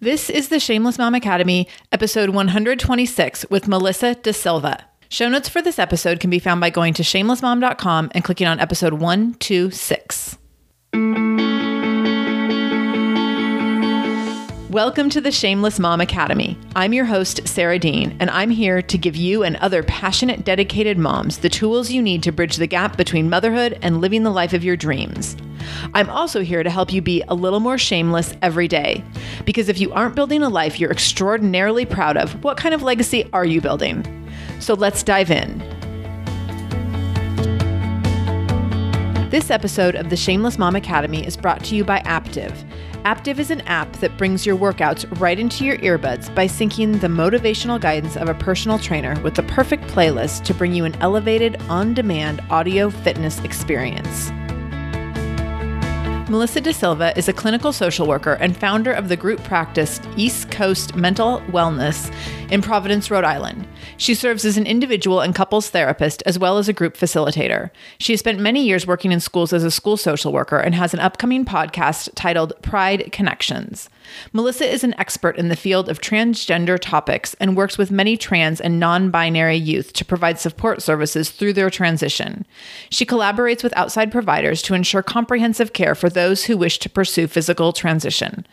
This is the Shameless Mom Academy, episode 126 with Melissa DaSilva. Show notes for this episode can be found by going to shamelessmom.com and clicking on episode 126. Welcome to the Shameless Mom Academy. I'm your host, Sarah Dean, and I'm here to give you and other passionate, dedicated moms the tools you need to bridge the gap between motherhood and living the life of your dreams. I'm also here to help you be a little more shameless every day. Because if you aren't building a life you're extraordinarily proud of, what kind of legacy are you building? So let's dive in. This episode of the Shameless Mom Academy is brought to you by Aaptiv. Aaptiv is an app that brings your workouts right into your earbuds by syncing the motivational guidance of a personal trainer with the perfect playlist to bring you an elevated, on demand audio fitness experience. Melissa DaSilva is a clinical social worker and founder of the group practice East Coast Mental Wellness in Providence, Rhode Island. She serves as an individual and couples therapist as well as a group facilitator. She has spent many years working in schools as a school social worker and has an upcoming podcast titled Pride Connections. Melissa is an expert in the field of transgender topics and works with many trans and non binary youth to provide support services through their transition. She collaborates with outside providers to ensure comprehensive care for those who wish to pursue physical transition.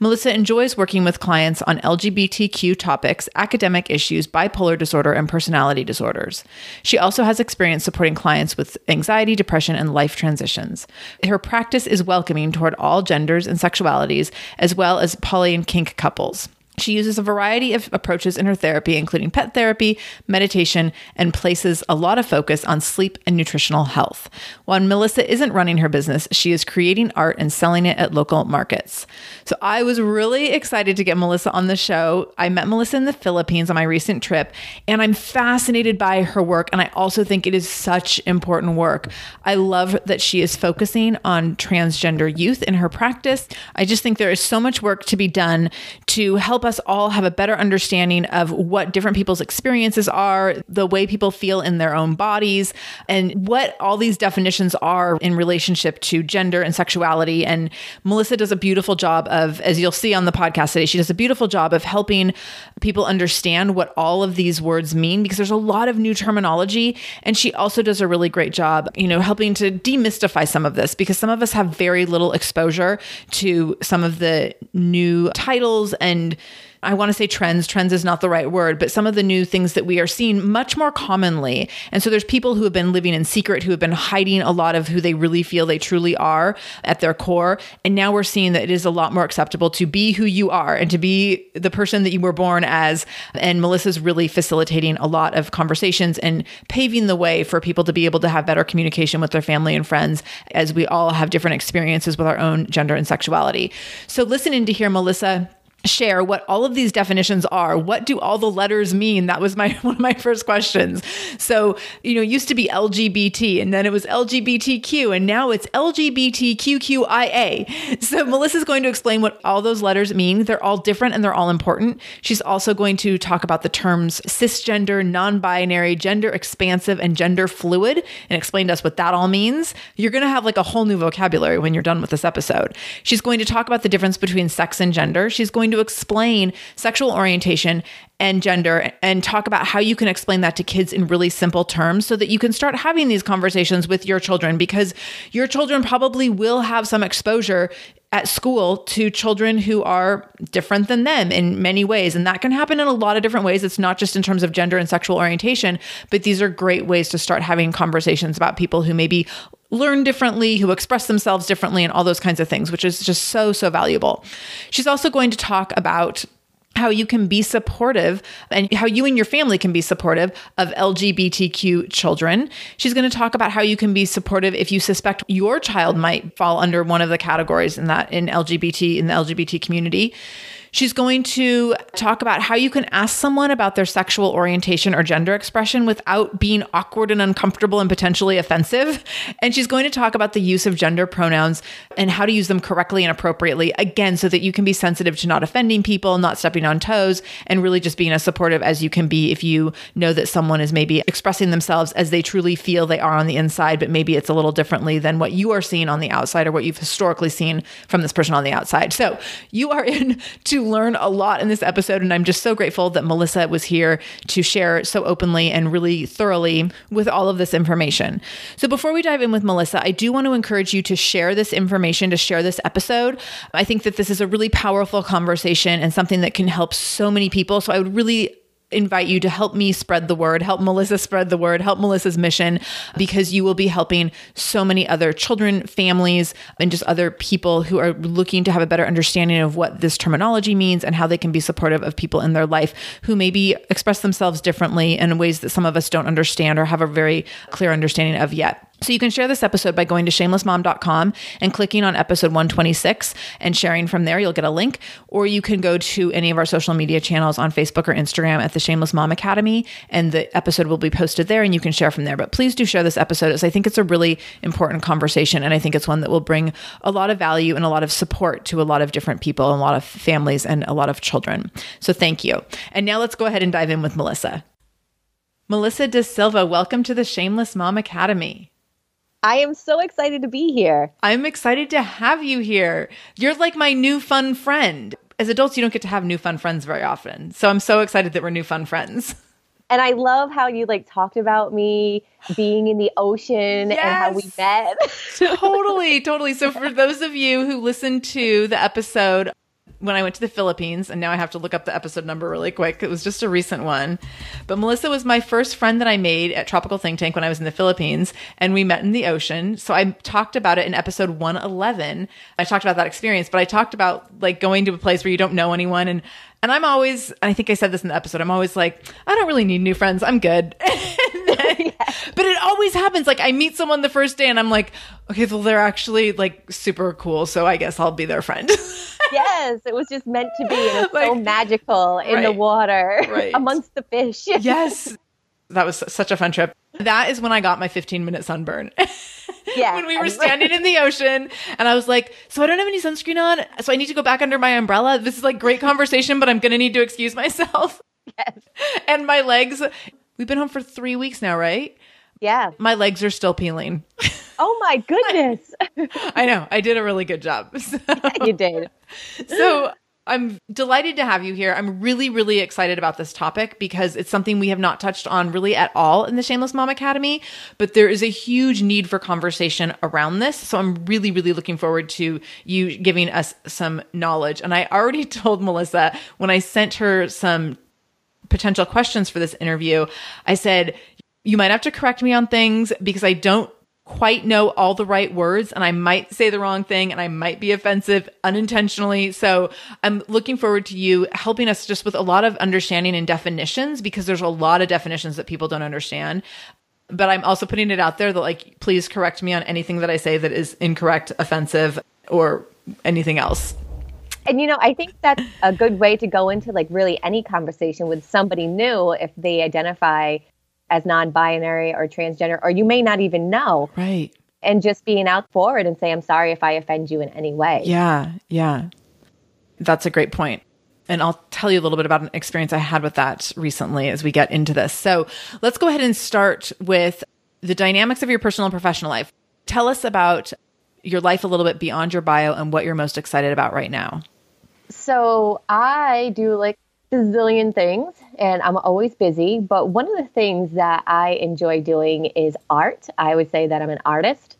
Melissa enjoys working with clients on LGBTQ topics, academic issues, bipolar disorder, and personality disorders. She also has experience supporting clients with anxiety, depression, and life transitions. Her practice is welcoming toward all genders and sexualities, as well as poly and kink couples. She uses a variety of approaches in her therapy, including pet therapy, meditation, and places a lot of focus on sleep and nutritional health. While Melissa isn't running her business, she is creating art and selling it at local markets. So I was really excited to get Melissa on the show. I met Melissa in the Philippines on my recent trip, and I'm fascinated by her work. And I also think it is such important work. I love that she is focusing on transgender youth in her practice. I just think there is so much work to be done to help help us all have a better understanding of what different people's experiences are, the way people feel in their own bodies, and what all these definitions are in relationship to gender and sexuality. And Melissa does a beautiful job of, as you'll see on the podcast today, she does a beautiful job of helping people understand what all of these words mean because there's a lot of new terminology. And she also does a really great job, you know, helping to demystify some of this because some of us have very little exposure to some of the new titles and I want to say trends. Trends is not the right word, but some of the new things that we are seeing much more commonly. And so there's people who have been living in secret, who have been hiding a lot of who they really feel they truly are at their core. And now we're seeing that it is a lot more acceptable to be who you are and to be the person that you were born as. And Melissa's really facilitating a lot of conversations and paving the way for people to be able to have better communication with their family and friends as we all have different experiences with our own gender and sexuality. So listening to hear Melissa share what all of these definitions are. What do all the letters mean? That was my one of my first questions. So, you know, used to be LGBT and then it was LGBTQ and now it's LGBTQQIA. So, Melissa's going to explain what all those letters mean. They're all different and they're all important. She's also going to talk about the terms cisgender, non-binary, gender expansive and gender fluid and explain to us what that all means. You're going to have like a whole new vocabulary when you're done with this episode. She's going to talk about the difference between sex and gender. She's going to explain sexual orientation and gender and talk about how you can explain that to kids in really simple terms so that you can start having these conversations with your children because your children probably will have some exposure at school to children who are different than them in many ways. And that can happen in a lot of different ways. It's not just in terms of gender and sexual orientation, but these are great ways to start having conversations about people who maybe learn differently, who express themselves differently, and all those kinds of things, which is just so, so valuable. She's also going to talk about how you can be supportive and how you and your family can be supportive of LGBTQ children. She's going to talk about how you can be supportive if you suspect your child might fall under one of the categories in that in LGBT in the LGBT community. She's going to talk about how you can ask someone about their sexual orientation or gender expression without being awkward and uncomfortable and potentially offensive. And she's going to talk about the use of gender pronouns and how to use them correctly and appropriately, again, so that you can be sensitive to not offending people, not stepping on toes, and really just being as supportive as you can be if you know that someone is maybe expressing themselves as they truly feel they are on the inside, but maybe it's a little differently than what you are seeing on the outside or what you've historically seen from this person on the outside. So you are in to learn a lot in this episode. And I'm just so grateful that Melissa was here to share so openly and really thoroughly with all of this information. So before we dive in with Melissa, I do want to encourage you to share this information, to share this episode. I think that this is a really powerful conversation and something that can help so many people. So I would really invite you to help me spread the word, help Melissa spread the word, help Melissa's mission, because you will be helping so many other children, families, and just other people who are looking to have a better understanding of what this terminology means and how they can be supportive of people in their life who maybe express themselves differently in ways that some of us don't understand or have a very clear understanding of yet. So you can share this episode by going to shamelessmom.com and clicking on episode 126 and sharing from there. You'll get a link. Or you can go to any of our social media channels on Facebook or Instagram at the Shameless Mom Academy, and the episode will be posted there and you can share from there. But please do share this episode as I think it's a really important conversation. And I think it's one that will bring a lot of value and a lot of support to a lot of different people, and a lot of families, and a lot of children. So thank you. And now let's go ahead and dive in with Melissa. Melissa DaSilva, welcome to the Shameless Mom Academy. I am so excited to be here. I'm excited to have you here. You're like my new fun friend. As adults, you don't get to have new fun friends very often. So I'm so excited that we're new fun friends. And I love how you like talked about me being in the ocean yes. and how we met. totally, totally. So for those of you who listened to the episode when I went to the Philippines, and now I have to look up the episode number really quick. It was just a recent one. But Melissa was my first friend that I made at Tropical Think Tank when I was in the Philippines, and we met in the ocean. So I talked about it in episode 111. I talked about that experience, but I talked about like going to a place where you don't know anyone and and I'm always, I think I said this in the episode, I'm always like, I don't really need new friends. I'm good. then, but it always happens. Like I meet someone the first day and I'm like, okay, well, they're actually like super cool. So I guess I'll be their friend. yes, it was just meant to be. And it's like, so magical in right, the water right. amongst the fish. yes. That was such a fun trip. That is when I got my 15 minute sunburn. Yeah. when we were standing in the ocean and I was like, so I don't have any sunscreen on. So I need to go back under my umbrella. This is like great conversation, but I'm going to need to excuse myself. Yes. And my legs, we've been home for three weeks now, right? Yeah. My legs are still peeling. Oh my goodness. I know. I did a really good job. So. Yeah, you did. So I'm delighted to have you here. I'm really, really excited about this topic because it's something we have not touched on really at all in the Shameless Mom Academy, but there is a huge need for conversation around this. So I'm really, really looking forward to you giving us some knowledge. And I already told Melissa when I sent her some potential questions for this interview, I said, you might have to correct me on things because I don't quite know all the right words and I might say the wrong thing and I might be offensive unintentionally. So I'm looking forward to you helping us just with a lot of understanding and definitions because there's a lot of definitions that people don't understand. But I'm also putting it out there that like, please correct me on anything that I say that is incorrect, offensive, or anything else. And you know, I think that's a good way to go into like really any conversation with somebody new if they identify as non-binary or transgender or you may not even know right and just being out forward and say i'm sorry if i offend you in any way yeah yeah that's a great point. and I'll tell you a little bit about an experience I had with that recently as we get into this. So let's go ahead and start with the dynamics of your personal and professional life. Tell us about your life a little bit beyond your bio and what you're most excited about right now. So I do like bazillion things and I'm always busy. But one of the things that I enjoy doing is art. I would say that I'm an artist.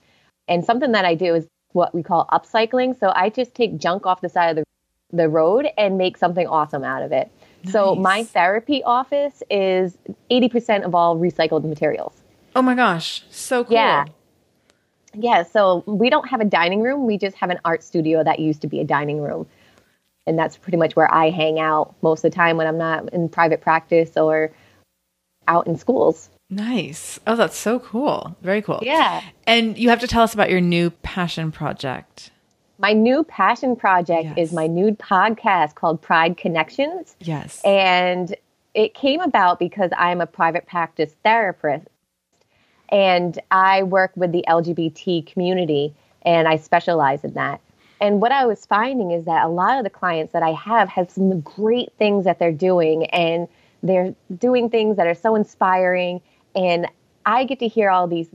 And something that I do is what we call upcycling. So I just take junk off the side of the, the road and make something awesome out of it. Nice. So my therapy office is 80% of all recycled materials. Oh my gosh, so cool. Yeah. Yeah, so we don't have a dining room. We just have an art studio that used to be a dining room and that's pretty much where I hang out most of the time when I'm not in private practice or out in schools. Nice. Oh, that's so cool. Very cool. Yeah. And you have to tell us about your new passion project. My new passion project yes. is my new podcast called Pride Connections. Yes. And it came about because I'm a private practice therapist and I work with the LGBT community and I specialize in that. And what I was finding is that a lot of the clients that I have have some great things that they're doing, and they're doing things that are so inspiring. And I get to hear all these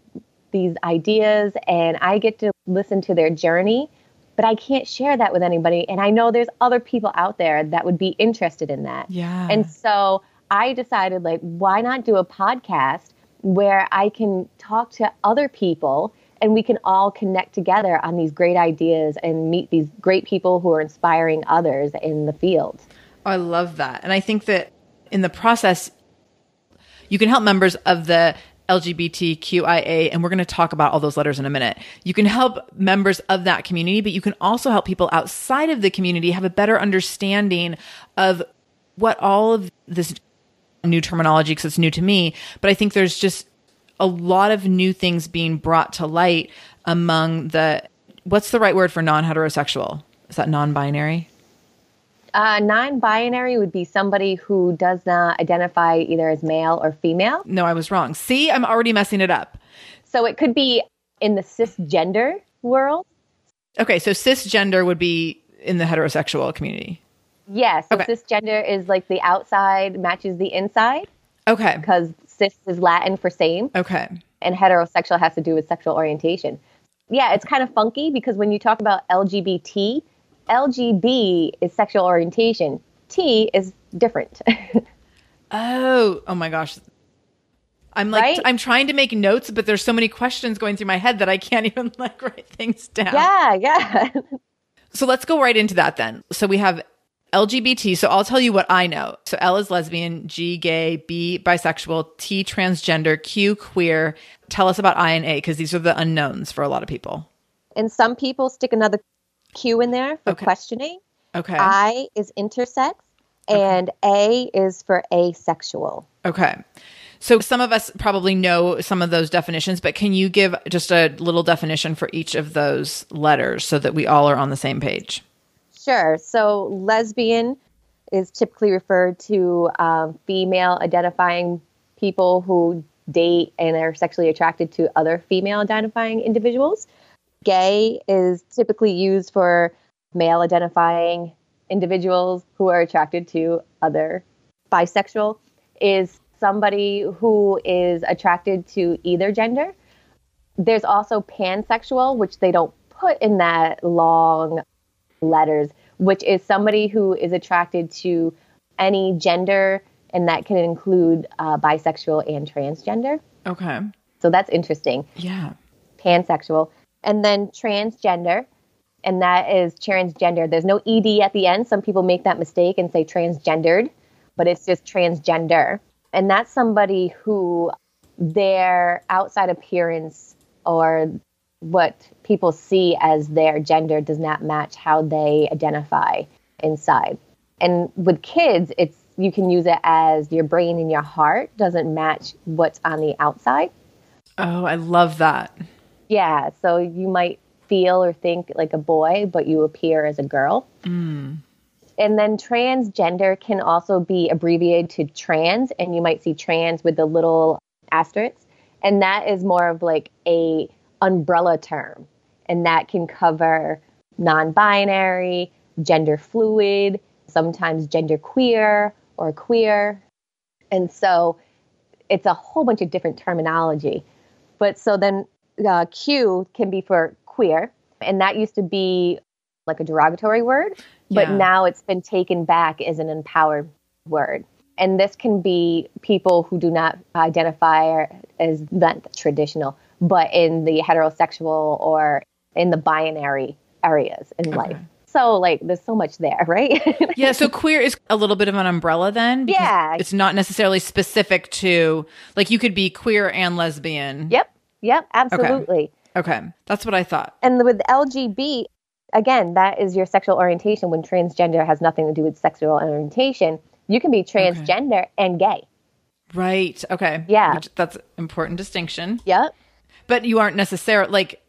these ideas, and I get to listen to their journey. But I can't share that with anybody. And I know there's other people out there that would be interested in that. Yeah. And so I decided, like, why not do a podcast where I can talk to other people and we can all connect together on these great ideas and meet these great people who are inspiring others in the field. I love that. And I think that in the process, you can help members of the LGBTQIA, and we're going to talk about all those letters in a minute. You can help members of that community, but you can also help people outside of the community have a better understanding of what all of this new terminology, because it's new to me, but I think there's just a lot of new things being brought to light among the what's the right word for non-heterosexual? Is that non-binary? Uh, non-binary would be somebody who does not identify either as male or female. No, I was wrong. See, I'm already messing it up. So it could be in the cisgender world. Okay, so cisgender would be in the heterosexual community. Yes, so okay. cisgender is like the outside matches the inside. Okay. Because cis is Latin for same. Okay. And heterosexual has to do with sexual orientation. Yeah, it's kind of funky because when you talk about LGBT, LGB is sexual orientation. T is different. oh, oh my gosh. I'm like right? I'm trying to make notes, but there's so many questions going through my head that I can't even like write things down. Yeah, yeah. so let's go right into that then. So we have LGBT. So I'll tell you what I know. So L is lesbian, G gay, B bisexual, T transgender, Q queer. Tell us about I and A because these are the unknowns for a lot of people. And some people stick another Q in there for okay. questioning. Okay. I is intersex and okay. A is for asexual. Okay. So some of us probably know some of those definitions, but can you give just a little definition for each of those letters so that we all are on the same page? Sure. So, lesbian is typically referred to um, female identifying people who date and are sexually attracted to other female identifying individuals. Gay is typically used for male identifying individuals who are attracted to other. Bisexual is somebody who is attracted to either gender. There's also pansexual, which they don't put in that long letters, which is somebody who is attracted to any gender, and that can include uh, bisexual and transgender. Okay. So that's interesting. Yeah. Pansexual. And then transgender, and that is transgender. There's no ED at the end. Some people make that mistake and say transgendered, but it's just transgender. And that's somebody who their outside appearance or what people see as their gender does not match how they identify inside. And with kids, it's you can use it as your brain and your heart doesn't match what's on the outside. Oh, I love that. Yeah, so you might feel or think like a boy, but you appear as a girl. Mm. And then transgender can also be abbreviated to trans, and you might see trans with the little asterisk. And that is more of like a umbrella term, and that can cover non-binary, gender fluid, sometimes gender queer or queer. And so it's a whole bunch of different terminology. But so then uh, Q can be for queer, and that used to be like a derogatory word, but Yeah. now it's been taken back as an empowered word. And this can be people who do not identify as that traditional, but in the heterosexual or in the binary areas in life. So, like, there's so much there, right? Yeah, so queer is a little bit of an umbrella then. because Yeah. It's not necessarily specific to, like, you could be queer and lesbian. yep, yep, absolutely. Okay. That's what I thought. And with LGB, again, that is your sexual orientation when transgender has nothing to do with sexual orientation. You can be transgender and gay. Right. Okay. Yeah. Which, that's important distinction. Yep. But you aren't necessarily like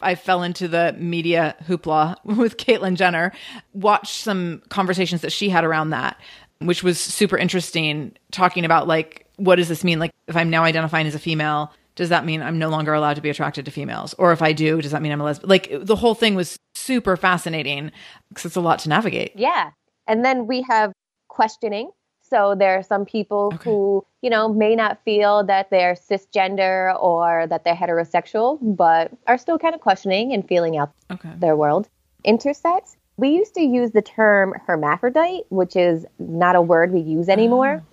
I fell into the media hoopla with Caitlyn Jenner, watched some conversations that she had around that, which was super interesting, talking about like, what does this mean? Like, if I'm now identifying as a female, does that mean I'm no longer allowed to be attracted to females? Or if I do, does that mean I'm a lesbian? Like, the whole thing was super fascinating because it's a lot to navigate. Yeah. And then we have questioning. So there are some people Okay. who, you know, may not feel that they're cisgender or that they're heterosexual, but are still kind of questioning and feeling out Okay. their world. Intersex. We used to use the term hermaphrodite, which is not a word we use anymore.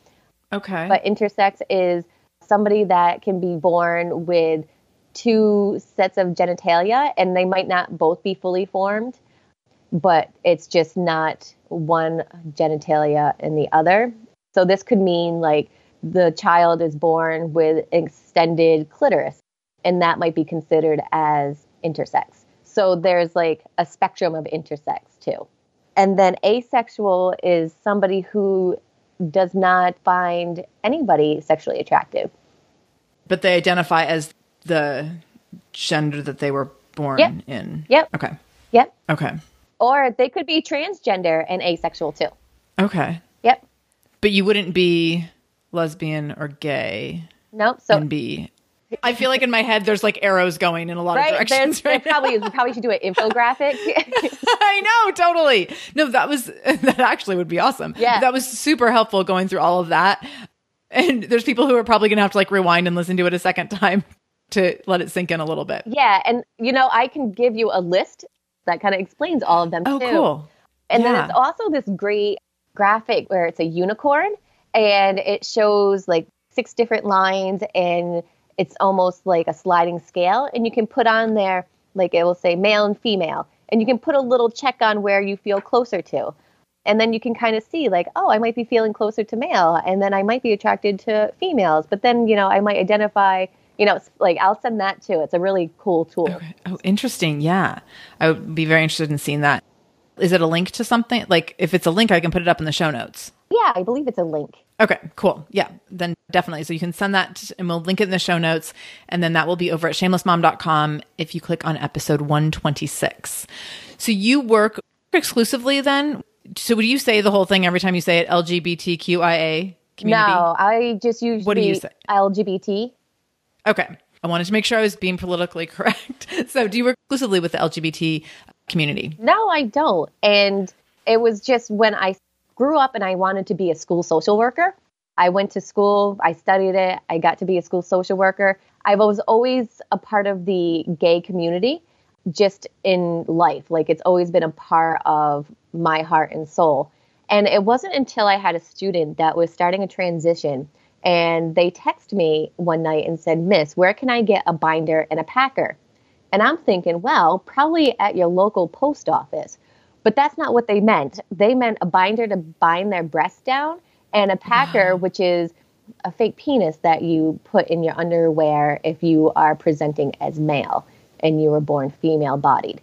Ah, okay. But intersex is somebody that can be born with two sets of genitalia and they might not both be fully formed, but it's just not one genitalia and the other. So this could mean like the child is born with extended clitoris and that might be considered as intersex. So there's like a spectrum of intersex too. And then asexual is somebody who does not find anybody sexually attractive. but they identify as the gender that they were born Yep. in. Yep. Okay. Yep. Okay. Or they could be transgender and asexual too. Okay. Yep. But you wouldn't be lesbian or gay Nope. So and be. I feel like in my head there's like arrows going in a lot of right, there's, directions there right probably we probably should do an infographic. I know, totally. No, that was that actually would be awesome. Yeah. That was super helpful going through all of that. And there's people who are probably gonna have to like rewind and listen to it a second time to let it sink in a little bit. yeah, and you know I can give you a list that kind of explains all of them Oh, too. cool. And Yeah. then it's also this great graphic where it's a unicorn and it shows like six different lines and it's almost like a sliding scale. And you can put on there, like it will say male and female. And you can put a little check on where you feel closer to. And then you can kind of see, like, oh, I might be feeling closer to male. And then I might be attracted to females. But then, you know, I might identify, you know, like I'll send that too. It's a really cool tool. Oh, interesting. Yeah. I would be very interested in seeing that. Is it a link to something? Like if it's a link, I can put it up in the show notes. Yeah, I believe it's a link. Okay, cool. Yeah, then definitely. So you can send that and we'll link it in the show notes. And then that will be over at shamelessmom.com if you click on episode 126. So you work exclusively then? So would you say the whole thing every time you say it LGBTQIA community? No, I just use What do you say? LGBT. Okay. I wanted to make sure I was being politically correct. so do you work exclusively with the LGBT community? No, I don't. And it was just when I grew up and I wanted to be a school social worker. I went to school, I studied it, I got to be a school social worker. I was always a part of the gay community. just in life. Like it's always been a part of my heart and soul. And it wasn't until I had a student that was starting a transition and they texted me one night and said, Miss, where can I get a binder and a packer? And I'm thinking, well, probably at your local post office. But that's not what they meant. They meant a binder to bind their breasts down and a packer, wow. which is a fake penis that you put in your underwear if you are presenting as male and you were born female bodied.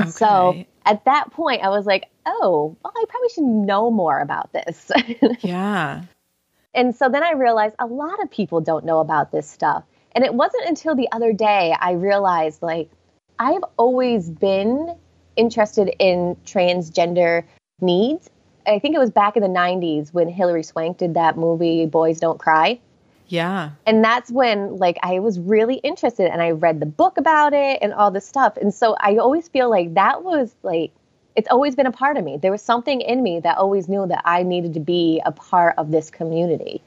Okay. So at that point, I was like, oh, well, I probably should know more about this. yeah. And so then I realized a lot of people don't know about this stuff. And it wasn't until the other day I realized, like, I've always been interested in transgender needs. I think it was back in the 90s when Hilary Swank did that movie, Boys Don't Cry. Yeah. And that's when like I was really interested and I read the book about it and all this stuff. And so I always feel like that was like it's always been a part of me. There was something in me that always knew that I needed to be a part of this community.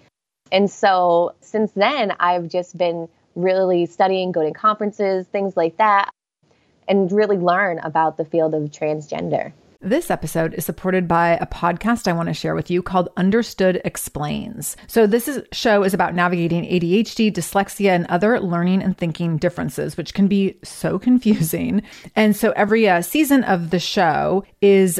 And so since then I've just been really studying, going to conferences, things like that, and really learn about the field of transgender. This episode is supported by a podcast I want to share with you called Understood Explains. So this is, show is about navigating ADHD, dyslexia, and other learning and thinking differences, which can be so confusing. And so every uh, season of the show is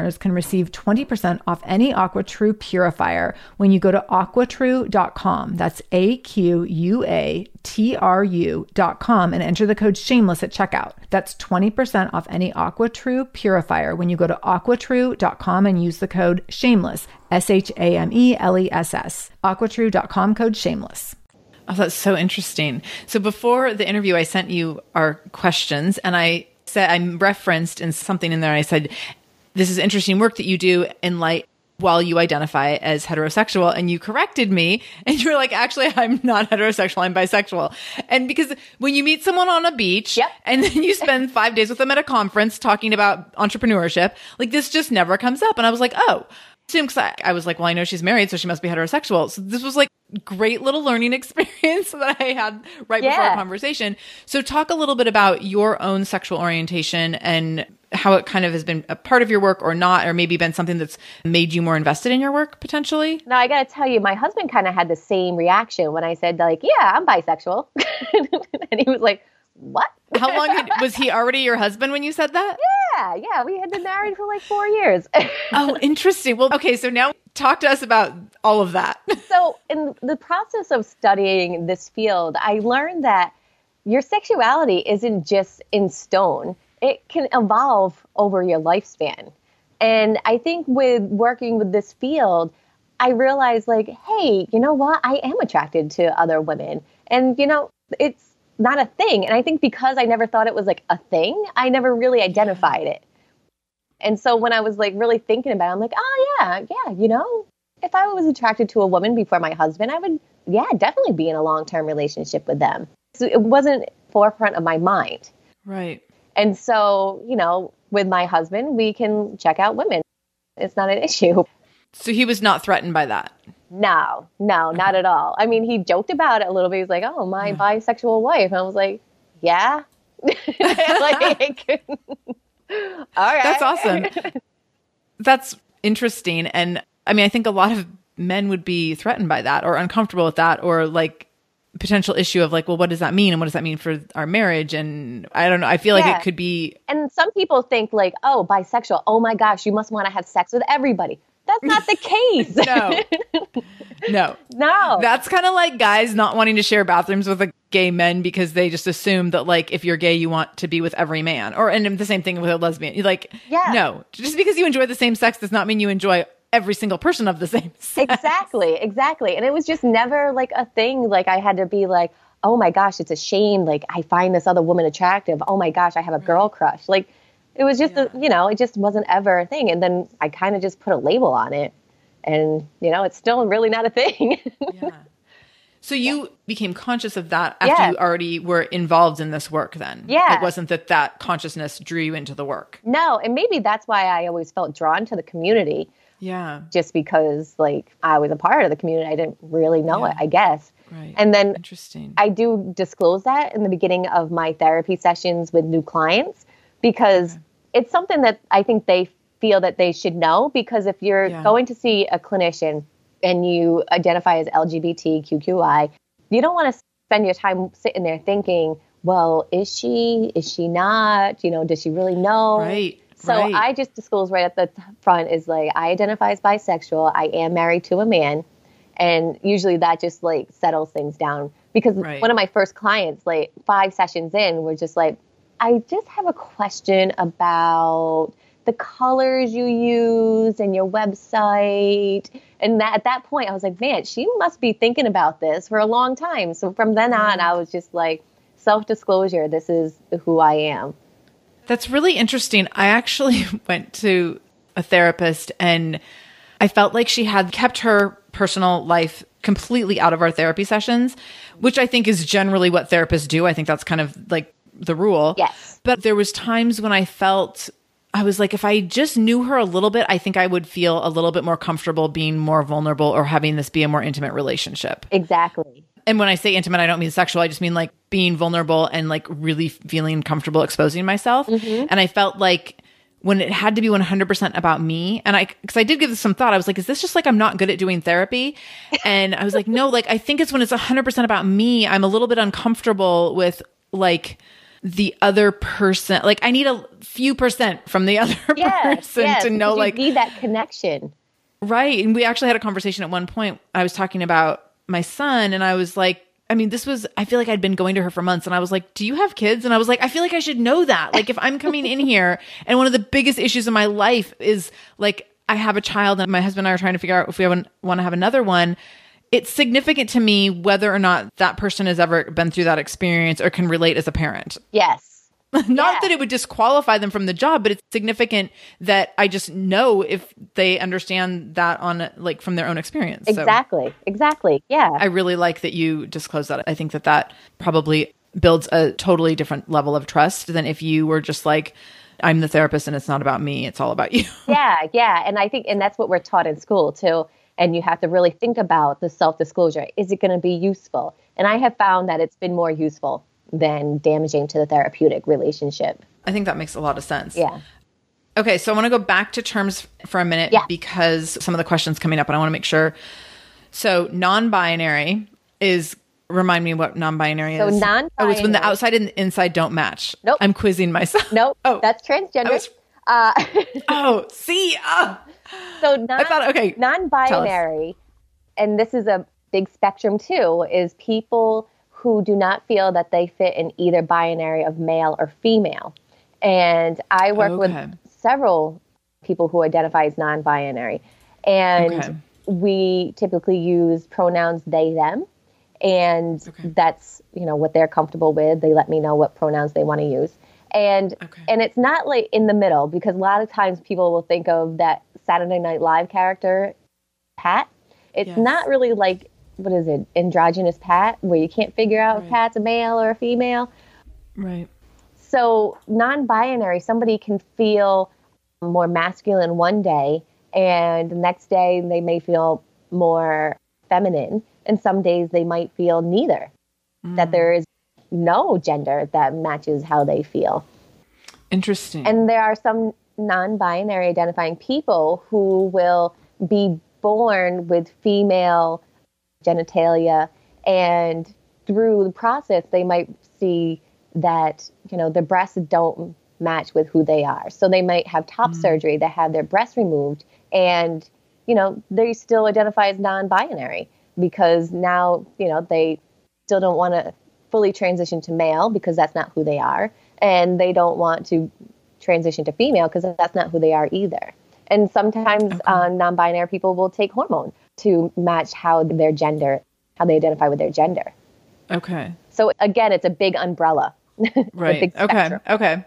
listeners can receive 20% off any AquaTru purifier when you go to aquatru.com. That's A Q U A T R U.com and enter the code shameless at checkout. That's 20% off any AquaTru purifier when you go to aquatru.com and use the code shameless, S H A M E L E S S. Aquatru.com code shameless. Oh, that's so interesting. So before the interview, I sent you our questions and I said, I referenced in something in there. I said, this is interesting work that you do in light while you identify as heterosexual and you corrected me and you were like actually i'm not heterosexual i'm bisexual. And because when you meet someone on a beach Yep. and then you spend five days with them at a conference talking about entrepreneurship like this just never comes up. And i was like oh. Assume because I, I was like well i know she's married so she must be heterosexual. So this was like great little learning experience that i had right before our conversation. So talk a little bit about your own sexual orientation and how it kind of has been a part of your work or not or maybe been something that's made you more invested in your work potentially? Now I got to tell you, my husband kind of had the same reaction when I said like, "Yeah, I'm bisexual," and he was like, "What?" how long had, was he already your husband when you said that? Yeah, yeah, we had been married for like four years. oh interesting. Well okay so now talk to us about all of that. So, in the process of studying this field, I learned that your sexuality isn't just in stone, it can evolve over your lifespan. And I think with working with this field, I realized, like, hey, you know what? I am attracted to other women. And, you know, it's not a thing. And I think because I never thought it was like a thing, I never really identified it. And so when I was like really thinking about it, I'm like, oh, yeah, yeah, you know, if I was attracted to a woman before my husband, I would, yeah, definitely be in a long term relationship with them. So it wasn't forefront of my mind. right And so, you know, with my husband, we can check out women. It's not an issue. so he was not threatened by that No, no, not at all. I mean, he joked about it a little bit. He's like, oh, my bisexual wife. And I was like, yeah. like, all right. That's awesome. That's interesting. And I mean, I think a lot of men would be threatened by that or uncomfortable with that or like potential issue of like, well, what does that mean? And what does that mean for our marriage? And I don't know. I feel like it could be, And some people think, like, oh, bisexual. Oh my gosh, you must want to have sex with everybody. That's not the case. no, no. no. That's kind of like guys not wanting to share bathrooms with a gay men because they just assume that like if you're gay you want to be with every man or and the same thing with a lesbian. Like Yeah. no, just because you enjoy the same sex does not mean you enjoy every single person of the same sex. exactly, exactly. And it was just never like a thing. Like I had to be like, oh my gosh, it's a shame. Like I find this other woman attractive. Oh my gosh, I have a girl crush. Like it was just, a, you know, it just wasn't ever a thing. And then I kind of just put a label on it. And, you know, it's still really not a thing. Yeah. So you became conscious of that after Yeah. you already were involved in this work then. Yeah. It wasn't that that consciousness drew you into the work. no. And maybe that's why I always felt drawn to the community. Yeah. just because like I was a part of the community. I didn't really know it, I guess. Right. And then Interesting. I do disclose that in the beginning of my therapy sessions with new clients because it's something that I think they feel that they should know because if you're Yeah. going to see a clinician and you identify as LGBTQI, you don't want to spend your time sitting there thinking, well, is she? Is she not? You know, does she really know? right. So right. I just disclose right at the front is like I identify as bisexual. I am married to a man, and usually that just like settles things down because Right. one of my first clients, like five sessions in, were just like, I just have a question about the colors you use and your website. And that, at that point, I was like, man, she must be thinking about this for a long time. So from then on, I was just like, self disclosure. This is who I am. That's really interesting. I actually went to a therapist and I felt like she had kept her personal life completely out of our therapy sessions, which I think is generally what therapists do. I think that's kind of like the rule. Yes. But there was times when I felt I was like if I just knew her a little bit, I think I would feel a little bit more comfortable being more vulnerable or having this be a more intimate relationship. Exactly. And when I say intimate, I don't mean sexual. I just mean like being vulnerable and like really feeling comfortable exposing myself. Mm-hmm. And I felt like when it had to be 100% about me, and I, cause I did give this some thought, I was like, is this just like I'm not good at doing therapy? And I was like, no, like I think it's when it's 100% about me, I'm a little bit uncomfortable with like, the other person like i need a few percent from the other Yes, person yes, to know you like need that connection. Right. And we actually had a conversation at one point. I was talking about my son and I was like, I mean, this was, I feel like I'd been going to her for months and I was like, Do you have kids? And I was like, I feel like I should know that. Like, if I'm coming in here and one of the biggest issues in my life is like, I have a child and my husband and I are trying to figure out if we want to have another one. It's significant to me whether or not that person has ever been through that experience or can relate as a parent. Yes. Not Yeah. that it would disqualify them from the job, but it's significant that I just know if they understand that on like from their own experience. So Exactly. Exactly. Yeah. I really like that you disclose that. I think that that probably builds a totally different level of trust than if you were just like, I'm the therapist and it's not about me, it's all about you. yeah. Yeah. And I think, and that's what we're taught in school too. And you have to really think about the self disclosure. Is it going to be useful? And I have found that it's been more useful than damaging to the therapeutic relationship. I think that makes a lot of sense. Yeah. Okay, so I want to go back to terms for a minute Yeah. because some of the questions coming up, and I want to make sure. So, non-binary is remind me what non-binary is. So is. Oh, it's when the outside and the inside don't match. Nope. I'm quizzing myself. Nope. Oh. That's transgender. was- uh, Oh, see, ah. so non, I thought okay. non-binary, and this is a big spectrum too, is people who do not feel that they fit in either binary of male or female. And I work Okay. with several people who identify as non-binary, and Okay. we typically use pronouns they them, and Okay. that's you know what they're comfortable with. They let me know what pronouns they want to use. And and it's not like in the middle because a lot of times people will think of that Saturday Night Live character, Pat. It's Yes. not really like what is it, androgynous Pat, where you can't figure out if Right. Pat's a male or a female. Right. So non-binary, somebody can feel more masculine one day, and the next day they may feel more feminine, and some days they might feel neither. That mm. there is no gender that matches how they feel. Interesting. And there are some non binary identifying people who will be born with female genitalia, and through the process, they might see that, you know, their breasts don't match with who they are. So they might have top surgery, they have their breasts removed, and, you know, they still identify as non binary because now, you know, they still don't want to fully transition to male because that's not who they are. And they don't want to transition to female because that's not who they are either. And sometimes uh, non binary people will take hormone to match how their gender, how they identify with their gender. okay. So again, it's a big umbrella. Right. big Okay. Okay.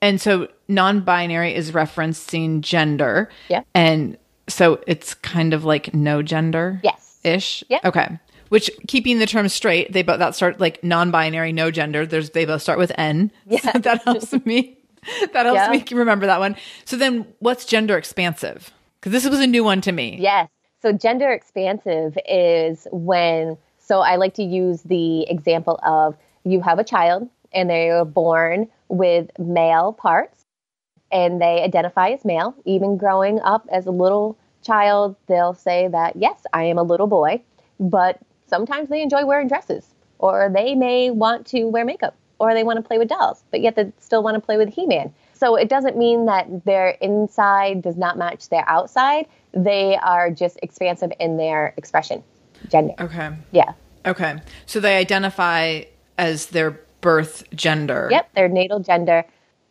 And so non-binary is referencing gender. Yeah. And so it's kind of like no gender. Yes. Ish. Yeah. Okay. Which keeping the terms straight, they both that start like non-binary, no gender. There's they both start with N. Yeah. So that helps me. That helps Yeah. me remember that one. So then what's gender expansive? Because this was a new one to me. Yes. So gender expansive is when, so I like to use the example of you have a child and they are born with male parts and they identify as male. Even growing up as a little child, they'll say that, yes, I am a little boy, but sometimes they enjoy wearing dresses or they may want to wear makeup or they want to play with dolls, but yet they still want to play with He Man. So it doesn't mean that their inside does not match their outside. They are just expansive in their expression, gender. Okay. Yeah. Okay. So they identify as their birth gender. Yep. Their natal gender.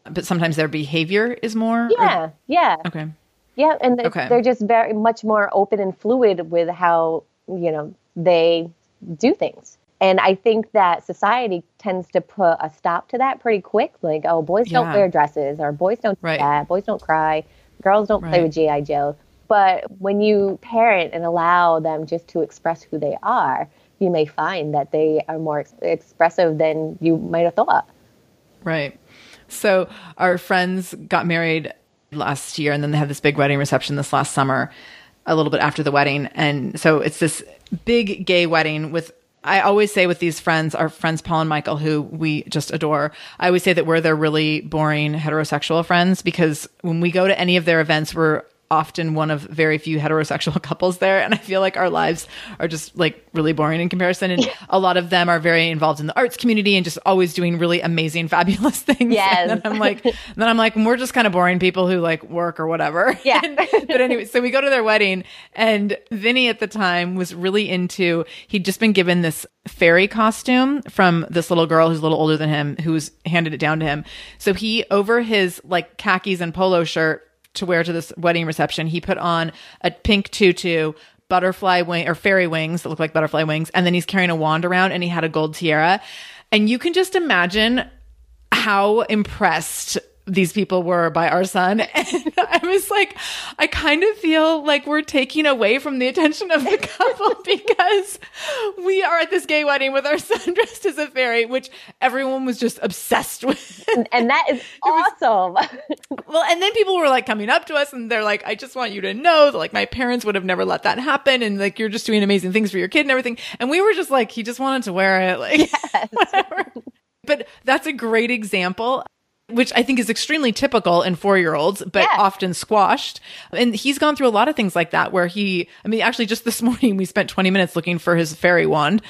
But sometimes their behavior is more. or- Yeah. Yeah. okay. Yeah. And they- Okay. they're just very much more open and fluid with how, you know, they do things. And I think that society tends to put a stop to that pretty quick. Like, oh, boys don't wear dresses, or boys don't do Right. that, boys don't cry, girls don't play with G.I. Joe. But when you parent and allow them just to express who they are, you may find that they are more ex- expressive than you might have thought. Right. So our friends got married last year and then they had this big wedding reception this last summer, a little bit after the wedding. And so it's this big gay wedding with I always say with these friends, our friends Paul and Michael, who we just adore, I always say that we're their really boring heterosexual friends because when we go to any of their events, we're often one of very few heterosexual couples there. And I feel like our lives are just like really boring in comparison. And a lot of them are very involved in the arts community and just always doing really amazing, fabulous things. Yes. And then I'm like, then I'm like, we're just kind of boring people who like work or whatever. Yeah. And- but anyway, so we go to their wedding and Vinny at the time was really into, he'd just been given this fairy costume from this little girl who's a little older than him, who's handed it down to him. So he, over his like khakis and polo shirt to wear to this wedding reception, he put on a pink tutu, butterfly wing or fairy wings that look like butterfly wings. And then he's carrying a wand around and he had a gold tiara. And you can just imagine how impressed these people were by our son. And I was like, I kind of feel like we're taking away from the attention of the couple because we are at this gay wedding with our son dressed as a fairy, which everyone was just obsessed with. And, and that is awesome. well, and then people were like coming up to us and they're like, I just want you to know that like my parents would have never let that happen. And like, you're just doing amazing things for your kid and everything. And we were just like, he just wanted to wear it. Like, yes. whatever. But that's a great example which I think is extremely typical in four year olds, but yeah. often squashed. And he's gone through a lot of things like that where he, I mean, actually, just this morning, we spent 20 minutes looking for his fairy wand,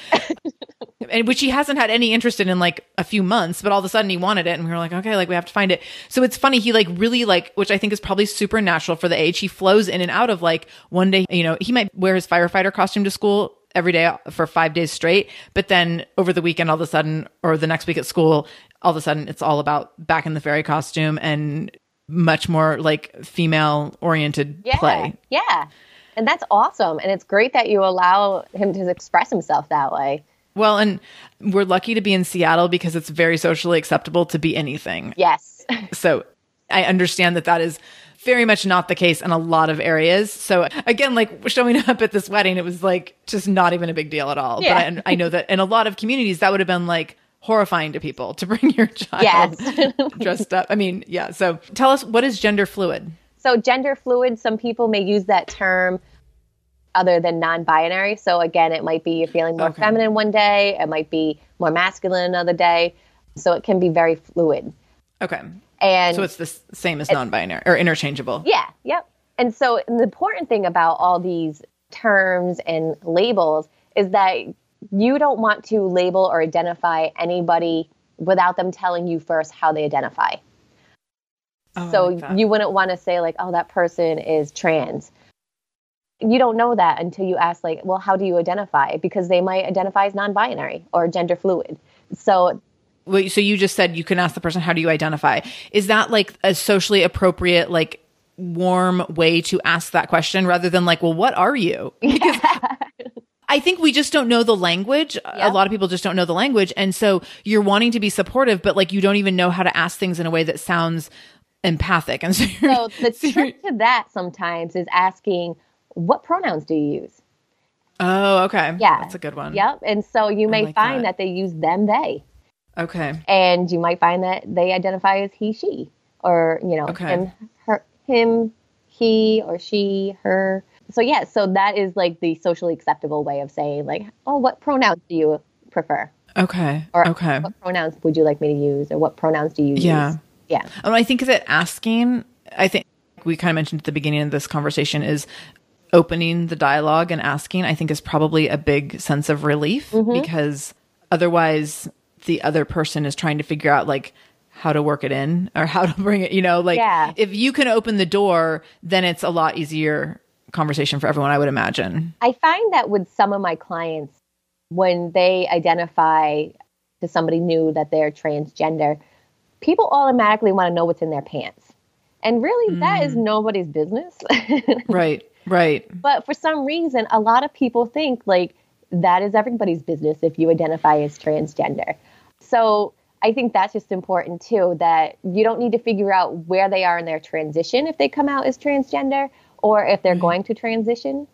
and which he hasn't had any interest in in like a few months, but all of a sudden he wanted it. And we were like, okay, like we have to find it. So it's funny. He like really like, which I think is probably supernatural for the age. He flows in and out of like one day, you know, he might wear his firefighter costume to school every day for five days straight. But then over the weekend, all of a sudden, or the next week at school, all of a sudden it's all about back in the fairy costume and much more like female oriented yeah, play. Yeah. And that's awesome. And it's great that you allow him to express himself that way. Well, and we're lucky to be in Seattle because it's very socially acceptable to be anything. Yes. so I understand that that is very much not the case in a lot of areas. So again, like showing up at this wedding, it was like just not even a big deal at all. Yeah. But I, I know that in a lot of communities, that would have been like, horrifying to people to bring your child yes. dressed up. I mean, yeah. So tell us what is gender fluid? So gender fluid, some people may use that term other than non-binary. So again, it might be you're feeling more okay. feminine one day, it might be more masculine another day. So it can be very fluid. Okay. And so it's the same as non-binary or interchangeable. Yeah. Yep. And so the important thing about all these terms and labels is that you don't want to label or identify anybody without them telling you first how they identify. Oh, so like you wouldn't want to say like, "Oh, that person is trans." You don't know that until you ask like, "Well, how do you identify?" Because they might identify as non-binary or gender fluid. So Wait, so you just said you can ask the person, "How do you identify?" Is that like a socially appropriate like warm way to ask that question rather than like, "Well, what are you?" Because I think we just don't know the language. A lot of people just don't know the language. And so you're wanting to be supportive, but like you don't even know how to ask things in a way that sounds empathic. And so, so the so trick to that sometimes is asking, what pronouns do you use? Oh, okay. Yeah. That's a good one. Yep. And so you may like find that. that they use them, they. Okay. And you might find that they identify as he, she, or, you know, okay. him, her, him, he, or she, her so yeah, so that is like the socially acceptable way of saying like, oh, what pronouns do you prefer? Okay. Or okay. What pronouns would you like me to use, or what pronouns do you yeah. use? Yeah. Um, I think that asking, I think we kind of mentioned at the beginning of this conversation is opening the dialogue and asking. I think is probably a big sense of relief mm-hmm. because otherwise the other person is trying to figure out like how to work it in or how to bring it you know like yeah. if you can open the door then it's a lot easier conversation for everyone, I would imagine. I find that with some of my clients, when they identify to somebody new that they're transgender, people automatically want to know what's in their pants. And really, mm. that is mm. nobody's business. right, right. But for some reason, a lot of people think like that is everybody's business if you identify as transgender. So I think that's just important too that you don't need to figure out where they are in their transition if they come out as transgender or if they're mm-hmm. going to transition,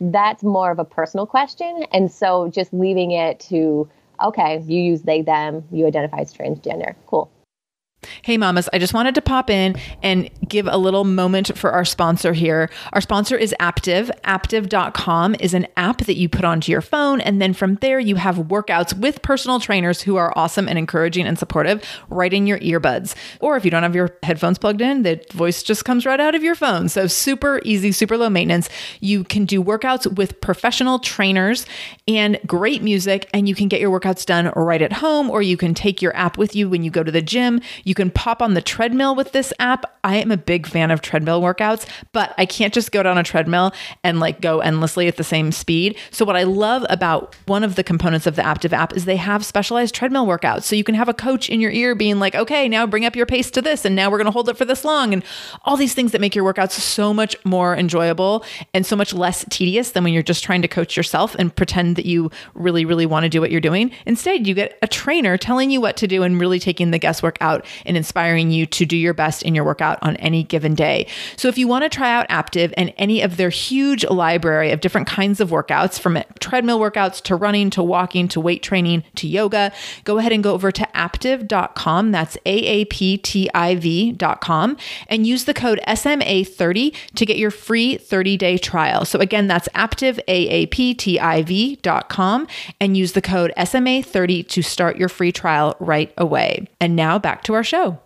that's more of a personal question. And so just leaving it to, okay, you use they, them, you identify as transgender. Cool. Hey, mamas, I just wanted to pop in and give a little moment for our sponsor here. Our sponsor is Aaptiv. Aaptiv.com is an app that you put onto your phone. And then from there, you have workouts with personal trainers who are awesome and encouraging and supportive right in your earbuds. Or if you don't have your headphones plugged in, the voice just comes right out of your phone. So super easy, super low maintenance. You can do workouts with professional trainers and great music, and you can get your workouts done right at home, or you can take your app with you when you go to the gym You can pop on the treadmill with this app. I am a big fan of treadmill workouts, but I can't just go down a treadmill and like go endlessly at the same speed. So, what I love about one of the components of the Aaptiv app is they have specialized treadmill workouts. So, you can have a coach in your ear being like, okay, now bring up your pace to this, and now we're going to hold it for this long, and all these things that make your workouts so much more enjoyable and so much less tedious than when you're just trying to coach yourself and pretend that you really, really want to do what you're doing. Instead, you get a trainer telling you what to do and really taking the guesswork out and inspiring you to do your best in your workout on any given day. So, if you want to try out Aaptiv and any of their huge library of different kinds of workouts, from treadmill workouts to running to walking to weight training to yoga, go ahead and go over to aaptiv.com. That's A A P T I V.com and use the code SMA30 to get your free 30 day trial. So, again, that's Aaptiv, A A P T I V.com, and use the code SMA30 to start your free trial right away. And now back to our show.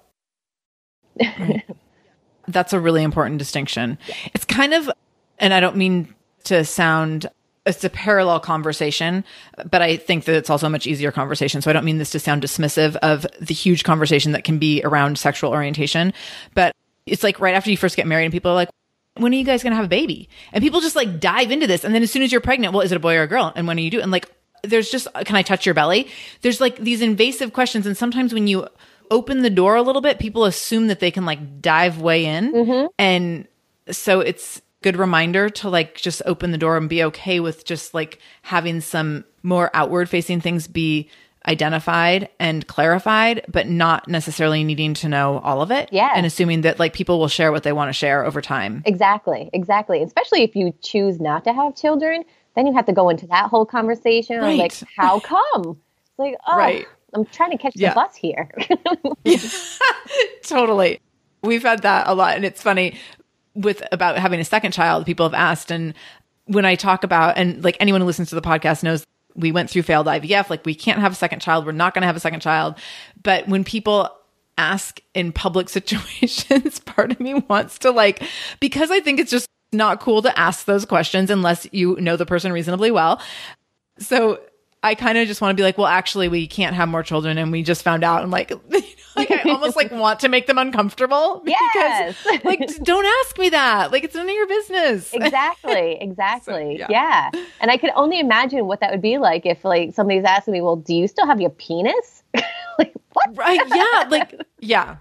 Right. That's a really important distinction. It's kind of, and I don't mean to sound it's a parallel conversation, but I think that it's also a much easier conversation. So I don't mean this to sound dismissive of the huge conversation that can be around sexual orientation, but it's like right after you first get married and people are like, when are you guys going to have a baby? And people just like dive into this. And then as soon as you're pregnant, well, is it a boy or a girl? And when are you doing? And like, there's just, can I touch your belly? There's like these invasive questions. And sometimes when you open the door a little bit, people assume that they can like dive way in. Mm-hmm. And so it's, good reminder to like just open the door and be okay with just like having some more outward facing things be identified and clarified, but not necessarily needing to know all of it. Yeah. And assuming that like people will share what they want to share over time. Exactly. Exactly. Especially if you choose not to have children, then you have to go into that whole conversation. Right. Like, how come? It's like, oh, right. I'm trying to catch yeah. the bus here. totally. We've had that a lot. And it's funny with about having a second child, people have asked. And when I talk about, and like anyone who listens to the podcast knows, we went through failed IVF. Like we can't have a second child. We're not going to have a second child. But when people ask in public situations, part of me wants to like, because I think it's just not cool to ask those questions unless you know the person reasonably well. So I kind of just want to be like, well, actually, we can't have more children, and we just found out. I'm like, like I almost like want to make them uncomfortable. Yes. Because, like, don't ask me that. Like, it's none of your business. Exactly. Exactly. so, yeah. yeah. And I could only imagine what that would be like if like somebody's asking me, well, do you still have your penis? like, what? Right. Yeah. Like, yeah.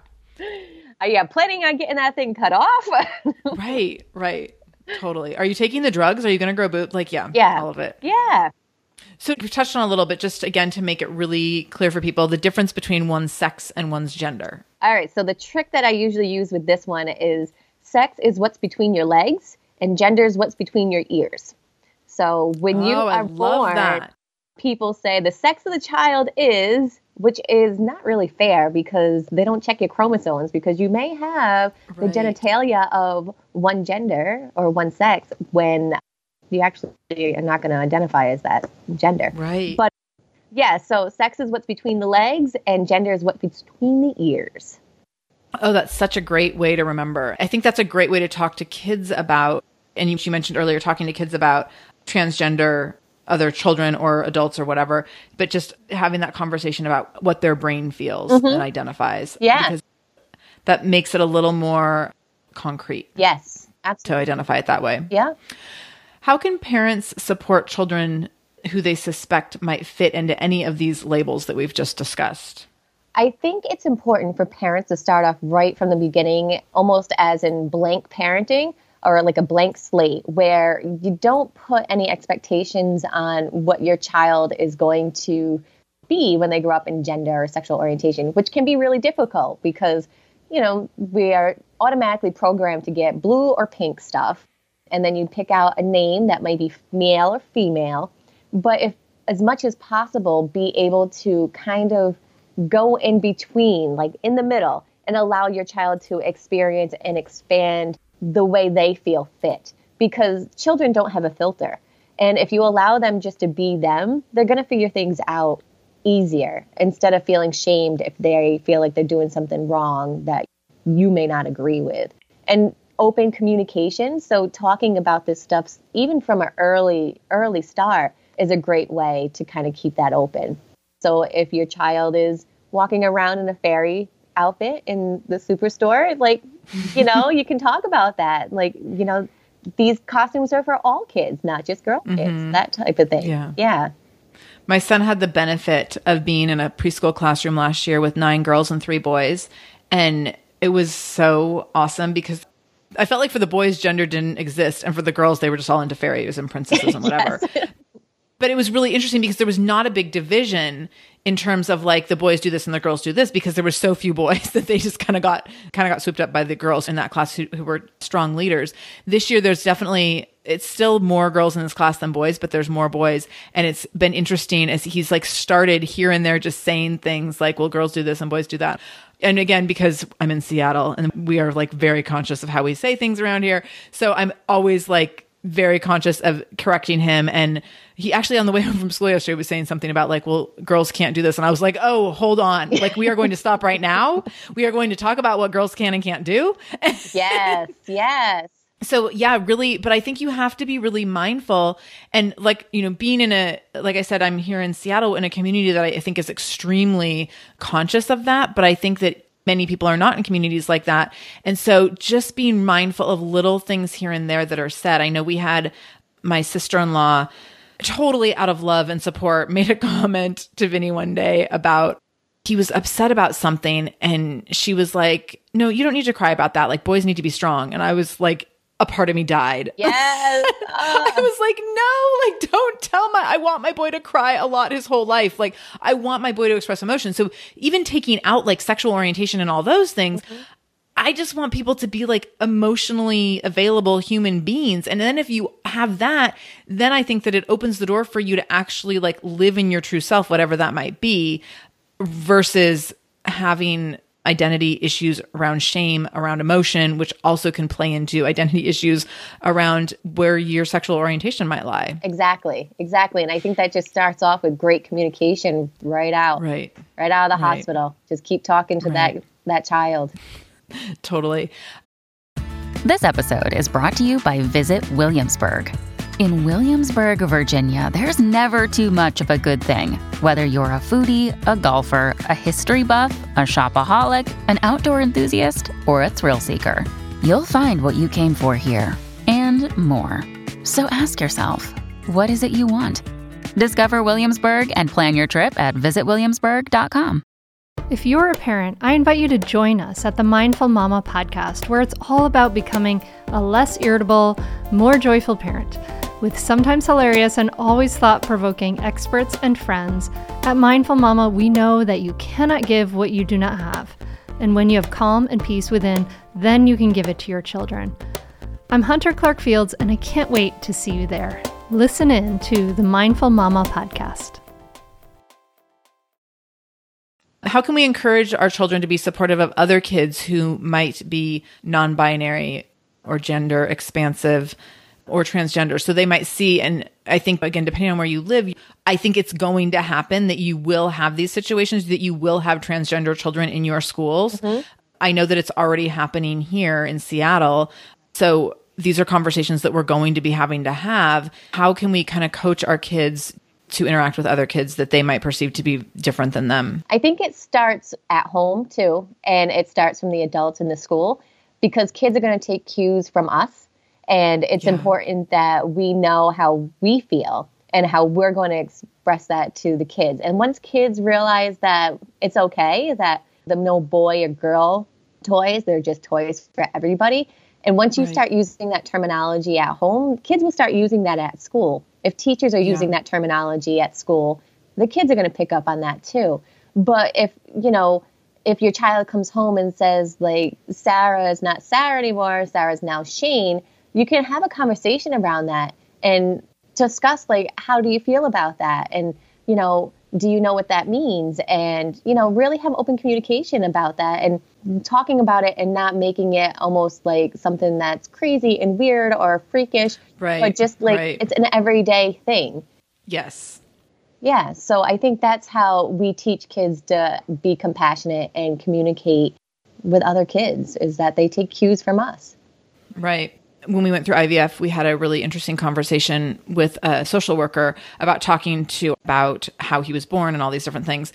Are you planning on getting that thing cut off? right. Right. Totally. Are you taking the drugs? Are you going to grow boobs? Like, yeah. Yeah. All of it. Yeah. So we've touched on a little bit, just again to make it really clear for people, the difference between one's sex and one's gender. All right. So the trick that I usually use with this one is sex is what's between your legs, and gender is what's between your ears. So when you oh, are born, that. people say the sex of the child is, which is not really fair because they don't check your chromosomes because you may have right. the genitalia of one gender or one sex when you actually are not going to identify as that gender. Right. But yeah, so sex is what's between the legs and gender is what's between the ears. Oh, that's such a great way to remember. I think that's a great way to talk to kids about, and you, mentioned earlier talking to kids about transgender other children or adults or whatever, but just having that conversation about what their brain feels mm-hmm. and identifies. Yeah. Because that makes it a little more concrete. Yes, absolutely. To identify it that way. Yeah. How can parents support children who they suspect might fit into any of these labels that we've just discussed? I think it's important for parents to start off right from the beginning, almost as in blank parenting or like a blank slate, where you don't put any expectations on what your child is going to be when they grow up in gender or sexual orientation, which can be really difficult because, you know, we are automatically programmed to get blue or pink stuff and then you pick out a name that might be male or female. But if, as much as possible, be able to kind of go in between, like in the middle, and allow your child to experience and expand the way they feel fit. Because children don't have a filter. And if you allow them just to be them, they're going to figure things out easier instead of feeling shamed if they feel like they're doing something wrong that you may not agree with. And open communication. So talking about this stuff, even from an early early start, is a great way to kind of keep that open. So if your child is walking around in a fairy outfit in the superstore, like, you know, you can talk about that. Like, you know, these costumes are for all kids, not just girl kids, mm-hmm. that type of thing. Yeah. Yeah. My son had the benefit of being in a preschool classroom last year with nine girls and three boys. And it was so awesome because I felt like for the boys, gender didn't exist. And for the girls, they were just all into fairies and princesses and whatever. yes. But it was really interesting because there was not a big division in terms of like the boys do this and the girls do this because there were so few boys that they just kind of got kind of got swooped up by the girls in that class who, who were strong leaders. This year there's definitely it's still more girls in this class than boys, but there's more boys. And it's been interesting as he's like started here and there just saying things like, well, girls do this and boys do that. And again, because I'm in Seattle and we are like very conscious of how we say things around here. So I'm always like very conscious of correcting him. And he actually, on the way home from school yesterday, was saying something about like, well, girls can't do this. And I was like, oh, hold on. Like, we are going to stop right now. We are going to talk about what girls can and can't do. yes, yes. So, yeah, really, but I think you have to be really mindful. And like, you know, being in a, like I said, I'm here in Seattle in a community that I think is extremely conscious of that. But I think that many people are not in communities like that. And so just being mindful of little things here and there that are said. I know we had my sister in law, totally out of love and support, made a comment to Vinny one day about he was upset about something and she was like, No, you don't need to cry about that. Like, boys need to be strong. And I was like, a part of me died. Yes. Uh. I was like, no, like don't tell my I want my boy to cry a lot his whole life. Like I want my boy to express emotion. So even taking out like sexual orientation and all those things, mm-hmm. I just want people to be like emotionally available human beings. And then if you have that, then I think that it opens the door for you to actually like live in your true self, whatever that might be, versus having identity issues around shame, around emotion, which also can play into identity issues around where your sexual orientation might lie. Exactly. Exactly. And I think that just starts off with great communication right out. Right. Right out of the right. hospital. Just keep talking to right. that that child. totally. This episode is brought to you by Visit Williamsburg. In Williamsburg, Virginia, there's never too much of a good thing. Whether you're a foodie, a golfer, a history buff, a shopaholic, an outdoor enthusiast, or a thrill seeker, you'll find what you came for here and more. So ask yourself, what is it you want? Discover Williamsburg and plan your trip at visitwilliamsburg.com. If you're a parent, I invite you to join us at the Mindful Mama podcast, where it's all about becoming a less irritable, more joyful parent. With sometimes hilarious and always thought provoking experts and friends, at Mindful Mama, we know that you cannot give what you do not have. And when you have calm and peace within, then you can give it to your children. I'm Hunter Clark Fields, and I can't wait to see you there. Listen in to the Mindful Mama podcast. How can we encourage our children to be supportive of other kids who might be non binary or gender expansive or transgender? So they might see, and I think, again, depending on where you live, I think it's going to happen that you will have these situations, that you will have transgender children in your schools. Mm-hmm. I know that it's already happening here in Seattle. So these are conversations that we're going to be having to have. How can we kind of coach our kids to interact with other kids that they might perceive to be different than them? I think it starts at home too, and it starts from the adults in the school because kids are going to take cues from us. And it's yeah. important that we know how we feel and how we're going to express that to the kids. And once kids realize that it's okay, that the no boy or girl toys, they're just toys for everybody. And once you right. start using that terminology at home, kids will start using that at school. If teachers are using yeah. that terminology at school, the kids are going to pick up on that too. But if, you know, if your child comes home and says, like, Sarah is not Sarah anymore, Sarah is now Shane, you can have a conversation around that and discuss, like, how do you feel about that? And, you know, do you know what that means? And, you know, really have open communication about that and talking about it and not making it almost like something that's crazy and weird or freakish, right? But just like right. it's an everyday thing. Yes. Yeah. So I think that's how we teach kids to be compassionate and communicate with other kids is that they take cues from us. Right. When we went through IVF, we had a really interesting conversation with a social worker about talking to about how he was born and all these different things,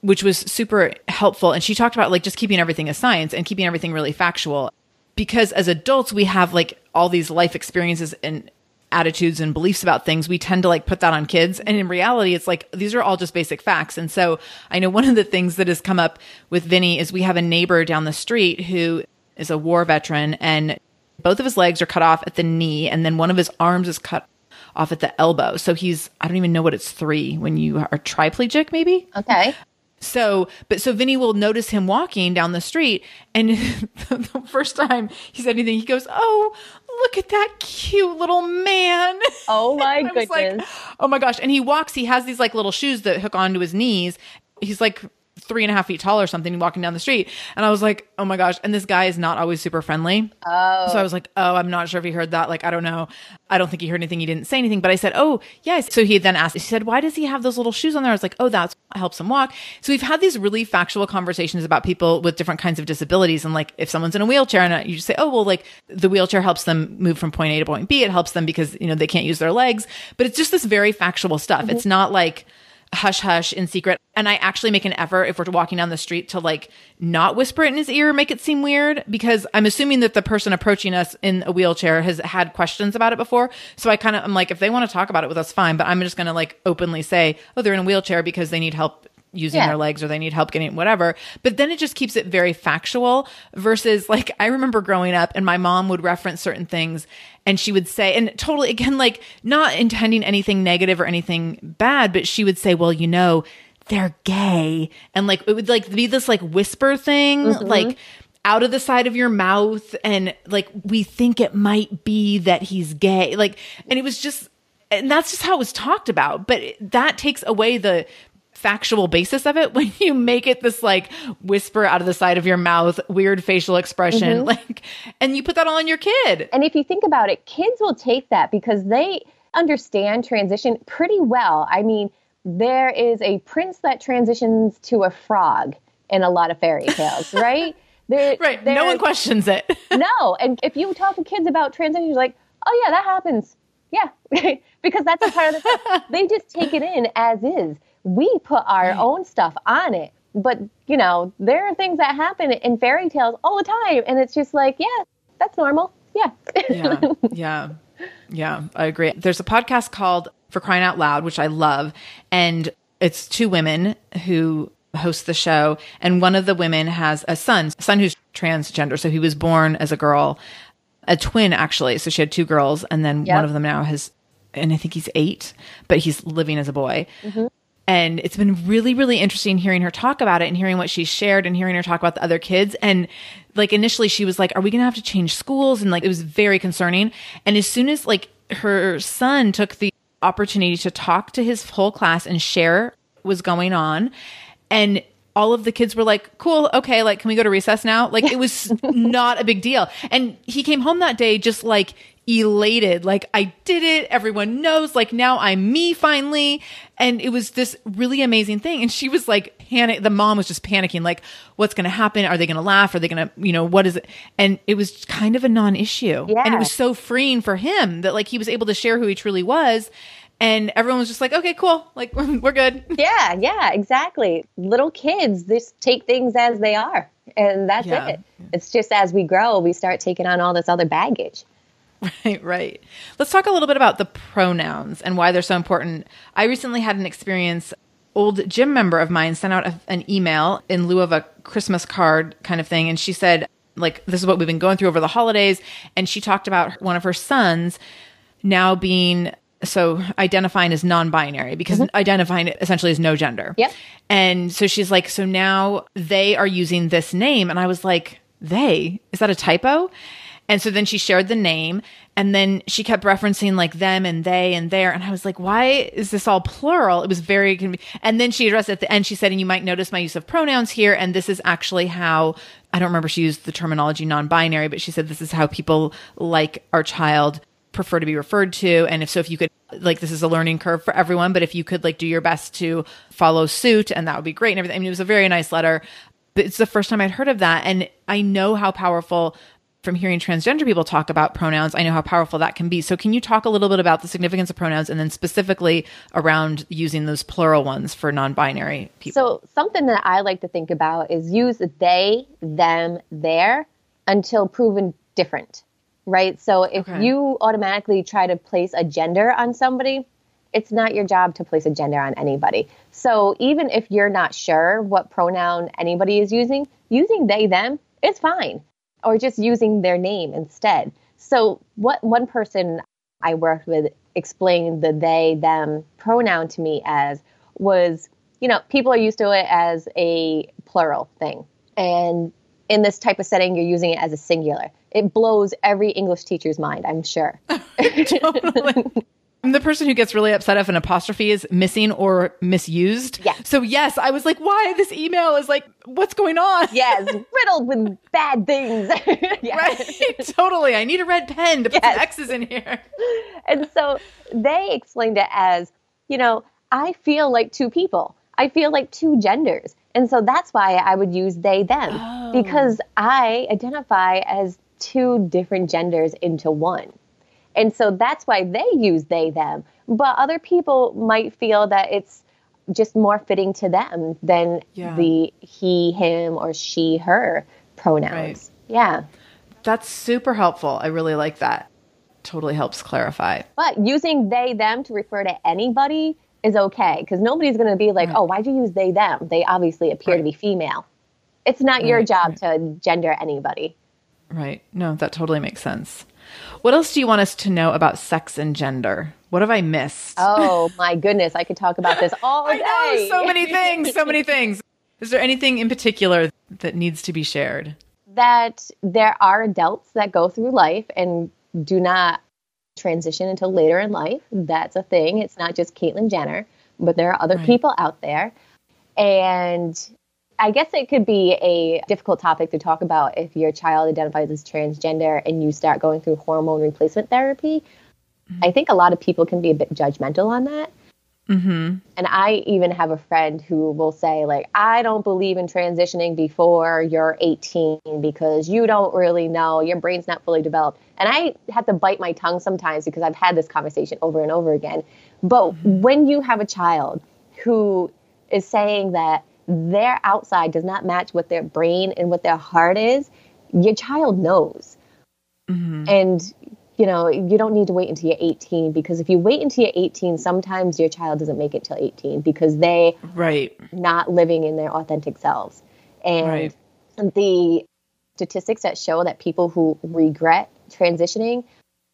which was super helpful. And she talked about like just keeping everything as science and keeping everything really factual. Because as adults, we have like all these life experiences and attitudes and beliefs about things, we tend to like put that on kids. And in reality, it's like these are all just basic facts. And so I know one of the things that has come up with Vinny is we have a neighbor down the street who is a war veteran and both of his legs are cut off at the knee and then one of his arms is cut off at the elbow. So he's I don't even know what it's 3 when you are triplegic maybe. Okay. So, but so Vinny will notice him walking down the street, and the first time he said anything, he goes, "Oh, look at that cute little man." Oh my goodness! Like, oh my gosh! And he walks. He has these like little shoes that hook onto his knees. He's like three and a half feet tall or something walking down the street. And I was like, oh my gosh. And this guy is not always super friendly. Oh. So I was like, oh, I'm not sure if he heard that. Like, I don't know. I don't think he heard anything. He didn't say anything. But I said, oh, yes. So he then asked, he said, why does he have those little shoes on there? I was like, oh, that helps him walk. So we've had these really factual conversations about people with different kinds of disabilities. And like, if someone's in a wheelchair and you just say, oh, well, like the wheelchair helps them move from point A to point B. It helps them because, you know, they can't use their legs. But it's just this very factual stuff. Mm-hmm. It's not like, hush hush in secret. And I actually make an effort if we're walking down the street to like not whisper it in his ear, make it seem weird because I'm assuming that the person approaching us in a wheelchair has had questions about it before. So I kind of, I'm like, if they want to talk about it with us, fine. But I'm just going to like openly say, oh, they're in a wheelchair because they need help using yeah. their legs or they need help getting whatever. But then it just keeps it very factual versus like I remember growing up and my mom would reference certain things and she would say and totally again like not intending anything negative or anything bad, but she would say, "Well, you know, they're gay." And like it would like be this like whisper thing mm-hmm. like out of the side of your mouth and like we think it might be that he's gay like and it was just and that's just how it was talked about but that takes away the factual basis of it when you make it this like whisper out of the side of your mouth, weird facial expression, mm-hmm. like, and you put that all on your kid. And if you think about it, kids will take that because they understand transition pretty well. I mean, there is a prince that transitions to a frog in a lot of fairy tales, right? There, right. No one questions it. no. And if you talk to kids about transition, you're like, oh, yeah, that happens. Yeah. because that's a part of the They just take it in as is we put our right. own stuff on it. But, you know, there are things that happen in fairy tales all the time. And it's just like, yeah, that's normal. Yeah. yeah. Yeah. Yeah. I agree. There's a podcast called For Crying Out Loud, which I love. And it's two women who host the show. And one of the women has a son, a son who's transgender. So he was born as a girl, a twin, actually. So she had two girls. And then yep. one of them now has and I think he's eight, but he's living as a boy. Mm-hmm. And it's been really, really interesting hearing her talk about it and hearing what she's shared and hearing her talk about the other kids. And like initially she was like, Are we gonna have to change schools? And like it was very concerning. And as soon as like her son took the opportunity to talk to his whole class and share was going on and all of the kids were like, cool, okay, like, can we go to recess now? Like, it was not a big deal. And he came home that day just like elated, like, I did it. Everyone knows, like, now I'm me finally. And it was this really amazing thing. And she was like, panic. The mom was just panicking, like, what's going to happen? Are they going to laugh? Are they going to, you know, what is it? And it was kind of a non issue. Yeah. And it was so freeing for him that, like, he was able to share who he truly was and everyone was just like okay cool like we're good yeah yeah exactly little kids just take things as they are and that's yeah. it it's just as we grow we start taking on all this other baggage right right let's talk a little bit about the pronouns and why they're so important i recently had an experience old gym member of mine sent out a, an email in lieu of a christmas card kind of thing and she said like this is what we've been going through over the holidays and she talked about one of her sons now being so identifying as non-binary because mm-hmm. identifying essentially as no gender. Yep. And so she's like, so now they are using this name, and I was like, they is that a typo? And so then she shared the name, and then she kept referencing like them and they and there, and I was like, why is this all plural? It was very, and then she addressed at the end. She said, and you might notice my use of pronouns here, and this is actually how I don't remember she used the terminology non-binary, but she said this is how people like our child prefer to be referred to and if so if you could like this is a learning curve for everyone but if you could like do your best to follow suit and that would be great and everything i mean it was a very nice letter but it's the first time i'd heard of that and i know how powerful from hearing transgender people talk about pronouns, I know how powerful that can be. So, can you talk a little bit about the significance of pronouns and then specifically around using those plural ones for non binary people? So, something that I like to think about is use they, them, their until proven different, right? So, if Okay. you automatically try to place a gender on somebody, it's not your job to place a gender on anybody. So, even if you're not sure what pronoun anybody is using, using they, them is fine, or just using their name instead. So, what one person I worked with explained the they, them pronoun to me as was, you know, people are used to it as a plural thing. And in this type of setting, you're using it as a singular. It blows every English teacher's mind, I'm sure. I'm the person who gets really upset if an apostrophe is missing or misused. Yeah. So, yes, I was like, why this email is like, what's going on? yes, riddled with bad things. Yeah. Right. totally. I need a red pen to put Yes. some X's in here. And so they explained it as, you know, I feel like two people. I feel like two genders. And so that's why I would use they, them, Oh. because I identify as two different genders into one. And so that's why they use they, them. But other people might feel that it's just more fitting to them than Yeah. the he, him, or she, her pronouns. Right. Yeah. That's super helpful. I really like that. Totally helps clarify. But using they, them to refer to anybody is okay because nobody's going to be like, oh, why'd you use they, them? They obviously appear to be female. It's not your Right, job to gender anybody. Right. No, that totally makes sense. What else do you want us to know about sex and gender? What have I missed? Oh my goodness, I could talk about this all day. know so many things, so many things. Is there anything in particular that needs to be shared? that there are adults that go through life and do not transition until later in life. That's a thing. It's not just Caitlyn Jenner, but there are other Right. people out there. And I guess it could be a difficult topic to talk about if your child identifies as transgender and you start going through hormone replacement therapy. I think a lot of people can be a bit judgmental on that. Mm-hmm. And I even have a friend who will say, like, I don't believe in transitioning before you're 18 because you don't really know. Your brain's not fully developed. And I have to bite my tongue sometimes because I've had this conversation over and over again. But when you have a child who is saying that their outside does not match what their brain and what their heart is, your child knows. Mm-hmm. And you know, you don't need to wait until you're 18 because if you wait until you're 18, sometimes your child doesn't make it till 18 because they Right. not living in their authentic selves. And Right. the statistics that show that people who regret transitioning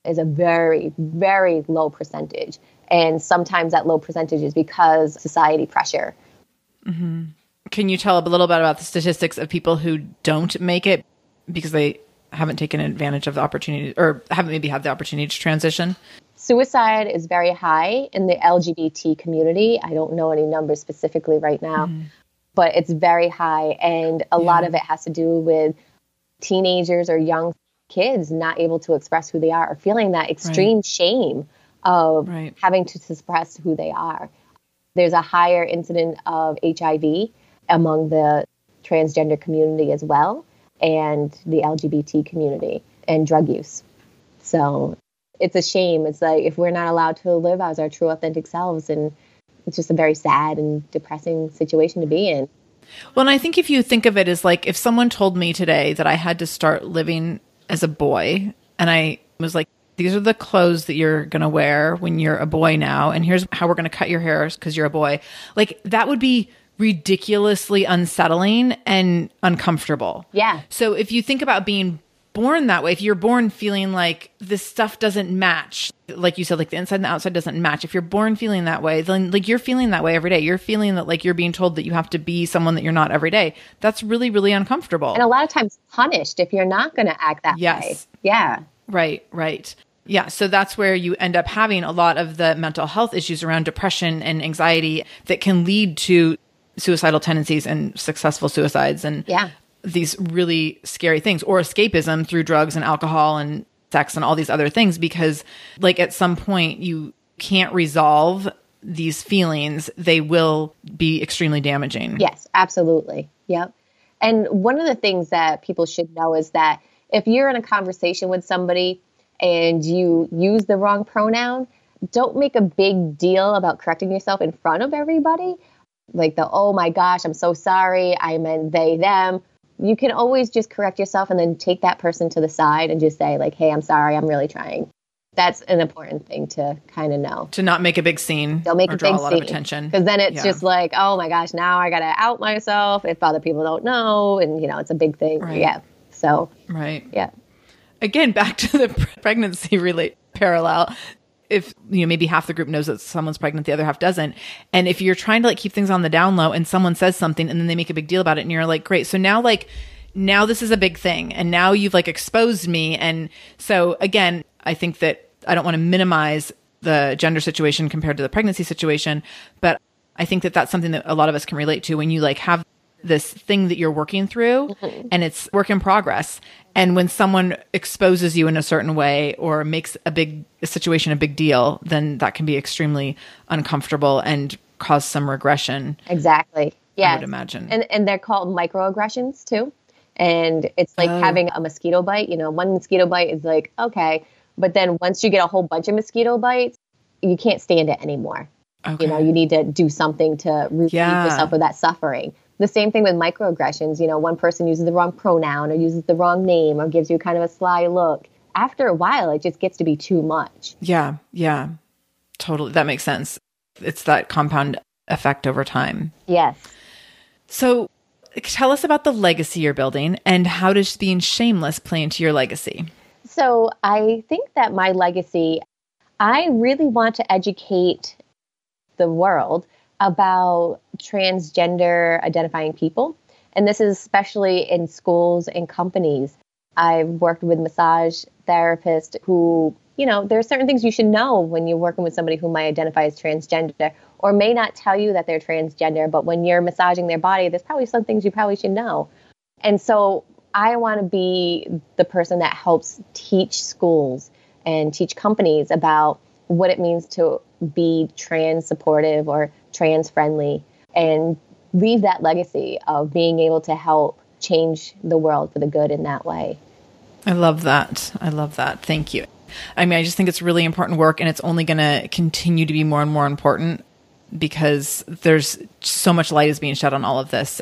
is a very, very low percentage. And sometimes that low percentage is because society pressure. Mm-hmm. Can you tell a little bit about the statistics of people who don't make it because they haven't taken advantage of the opportunity or haven't maybe had the opportunity to transition? Suicide is very high in the LGBT community. I don't know any numbers specifically right now, mm-hmm. but it's very high. And a lot of it has to do with teenagers or young kids not able to express who they are or feeling that extreme shame of Right. having to suppress who they are. There's a higher incident of HIV among the transgender community as well, and the LGBT community, and drug use. So it's a shame. It's like if we're not allowed to live as our true authentic selves, and it's just a very sad and depressing situation to be in. Well, and I think if you think of it as like if someone told me today that I had to start living as a boy and I was like, these are the clothes that you're going to wear when you're a boy now, and here's how we're going to cut your hair because you're a boy, like that would be ridiculously unsettling and uncomfortable. Yeah. So if you think about being born that way, if you're born feeling like this stuff doesn't match, like you said, like the inside and the outside doesn't match, if you're born feeling that way, then like you're feeling that way every day. You're feeling that like you're being told that you have to be someone that you're not every day. That's really, really uncomfortable. And a lot of times punished if you're not going to act that Yes. way. Yeah. Right, right. Yeah, so that's where you end up having a lot of the mental health issues around depression and anxiety that can lead to suicidal tendencies and successful suicides and Yeah. these really scary things or escapism through drugs and alcohol and sex and all these other things because like at some point you can't resolve these feelings they will be extremely damaging Yes, absolutely. Yep. And one of the things that people should know is that if you're in a conversation with somebody and you use the wrong pronoun, don't make a big deal about correcting yourself in front of everybody. Like the, oh my gosh, I'm so sorry. I meant they, them. You can always just correct yourself and then take that person to the side and just say, like, hey, I'm sorry. I'm really trying. That's an important thing to kind of know. To not make a big scene. Don't make or a draw big a lot scene. of attention. Because then it's Yeah. just like, oh my gosh, now I got to out myself if other people don't know. And, you know, it's a big thing. Right. Yeah. So, Right. yeah. again back to the pregnancy relate parallel if you know maybe half the group knows that someone's pregnant the other half doesn't. And if you're trying to like keep things on the down low and someone says something and then they make a big deal about it and you're like great. So now like now this is a big thing and now you've like exposed me. And so again i think that i don't want to minimize the gender situation compared to the pregnancy situation but i think that that's something that a lot of us can relate to when you like have this thing that you're working through mm-hmm. and it's work in progress and when someone exposes you in a certain way or makes a big a situation a big deal then that can be extremely uncomfortable and cause some regression Exactly. Yeah. I would imagine. And and they're called microaggressions too. And it's like Oh. having a mosquito bite. You know, one mosquito bite is like, okay. But then once you get a whole bunch of mosquito bites, you can't stand it anymore. okay You know, you need to do something to relieve Yeah. yourself of that suffering. The same thing with microaggressions. You know, one person uses the wrong pronoun or uses the wrong name or gives you kind of a sly look. After a while, it just gets to be too much. yeah yeah totally that makes sense it's that compound effect over time Yes. so tell us about the legacy you're building and how does being shameless play into your legacy So I think that my legacy, I really want to educate the world about transgender identifying people. And this is especially in schools and companies. I've worked with massage therapists who, you know, there are certain things you should know when you're working with somebody who might identify as transgender or may not tell you that they're transgender, but when you're massaging their body, there's probably some things you probably should know. And so I want to be the person that helps teach schools and teach companies about what it means to be trans supportive or trans friendly and leave that legacy of being able to help change the world for the good in that way. I love that. I love that. Thank you. I mean, I just think it's really important work and it's only going to continue to be more and more important because there's so much light is being shed on all of this.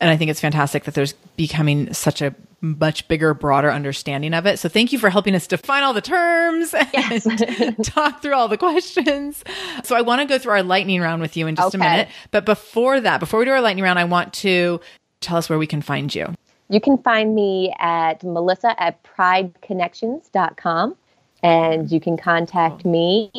And I think it's fantastic that there's becoming such a much bigger, broader understanding of it. So thank you for helping us define all the terms and talk through all the questions. So I want to go through our lightning round with you in just a minute. But before that, before we do our lightning round, I want to tell us where we can find you. You can find me at melissa at prideconnections.com and you can contact me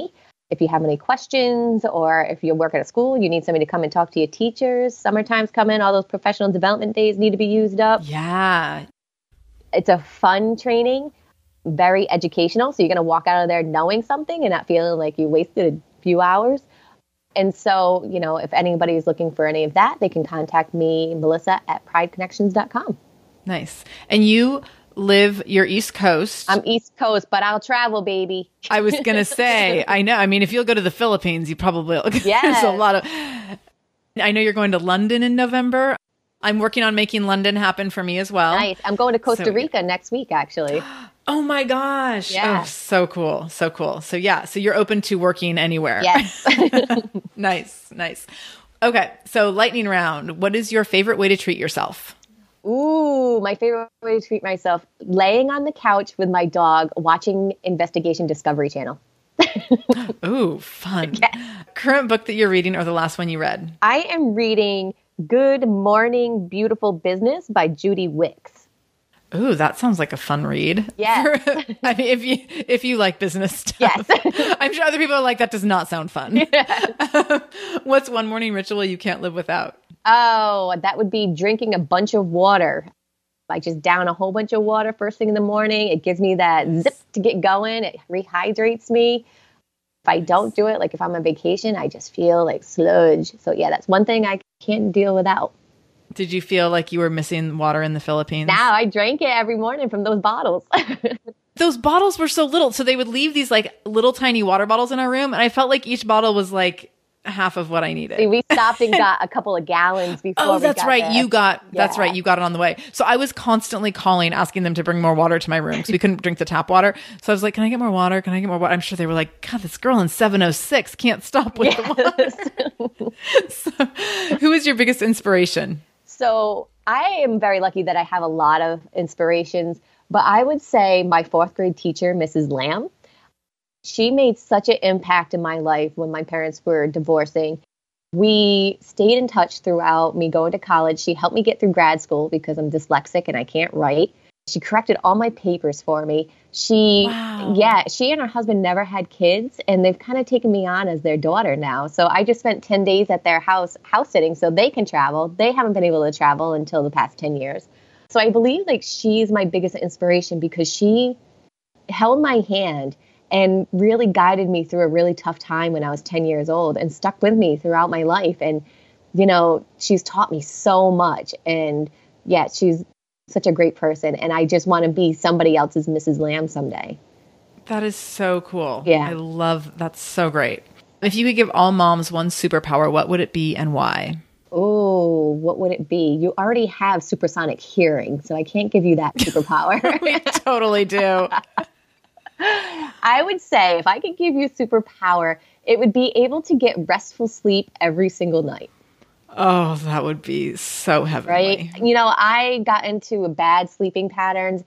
if you have any questions or if you work at a school, you need somebody to come and talk to your teachers. Summertime's coming, all those professional development days need to be used up. Yeah. It's a fun training, very educational. So you're going to walk out of there knowing something and not feeling like you wasted a few hours. And so, you know, if anybody's looking for any of that, they can contact me, Melissa at prideconnections.com. Nice. And you live your East Coast. I'm East Coast, but I'll travel, baby. I was gonna say, I know. I mean, if you'll go to the Philippines, you probably there's a lot of. I know you're going to London in November. I'm working on making London happen for me as well. Nice. I'm going to Costa So- Rica next week, actually. Oh my gosh! Yeah. Oh, so cool, so cool. So yeah, so you're open to working anywhere. Yes. nice, nice. Okay, so lightning round. What is your favorite way to treat yourself? Ooh, my favorite way to treat myself laying on the couch with my dog watching Investigation Discovery Channel. Ooh, fun. Current book that you're reading or the last one you read? I am reading Good Morning Beautiful Business by Judy Wicks. Ooh, that sounds like a fun read. Yes. I mean, if you if you like business stuff, Yes. I'm sure other people are like that. Does not sound fun. What's one morning ritual you can't live without? Oh, that would be drinking a bunch of water. I just down a whole bunch of water first thing in the morning. It gives me that zip to get going. It rehydrates me. If I don't do it, like if I'm on vacation, I just feel like sludge. So yeah, that's one thing I can't deal without. Did you feel like you were missing water in the Philippines? Now I drank it every morning from those bottles. Those bottles were so little, so they would leave these like little tiny water bottles in our room, and I felt like each bottle was like half of what I needed. See, we stopped and got a couple of gallons before. Oh, we got right. there. You got that's right. You got it on the way. So I was constantly calling, asking them to bring more water to my room because we couldn't drink the tap water. So I was like, "Can I get more water? Can I get more water?" I'm sure they were like, "God, this girl in 706 can't stop with the water." so, who is your biggest inspiration? So I am very lucky that I have a lot of inspirations, but I would say my fourth grade teacher, Mrs. Lamb, she made such an impact in my life when my parents were divorcing. We stayed in touch throughout me going to college. She helped me get through grad school because I'm dyslexic and I can't write. She corrected all my papers for me. She, Wow. yeah, she and her husband never had kids, and they've kind of taken me on as their daughter now. So I just spent 10 days at their house, house sitting so they can travel. They haven't been able to travel until the past 10 years. So I believe like she's my biggest inspiration because she held my hand and really guided me through a really tough time when I was 10 years old and stuck with me throughout my life. And, you know, she's taught me so much. And yeah, she's such a great person. And I just want to be somebody else's Mrs. Lamb someday. That is so cool. Yeah. I love that's so great. If you could give all moms one superpower, what would it be and why? Oh, what would it be? You already have supersonic hearing, so I can't give you that superpower. We totally do. I would say if I could give you a superpower, it would be able to get restful sleep every single night. Oh, that would be so heavenly. right? You know, I got into a bad sleeping patterns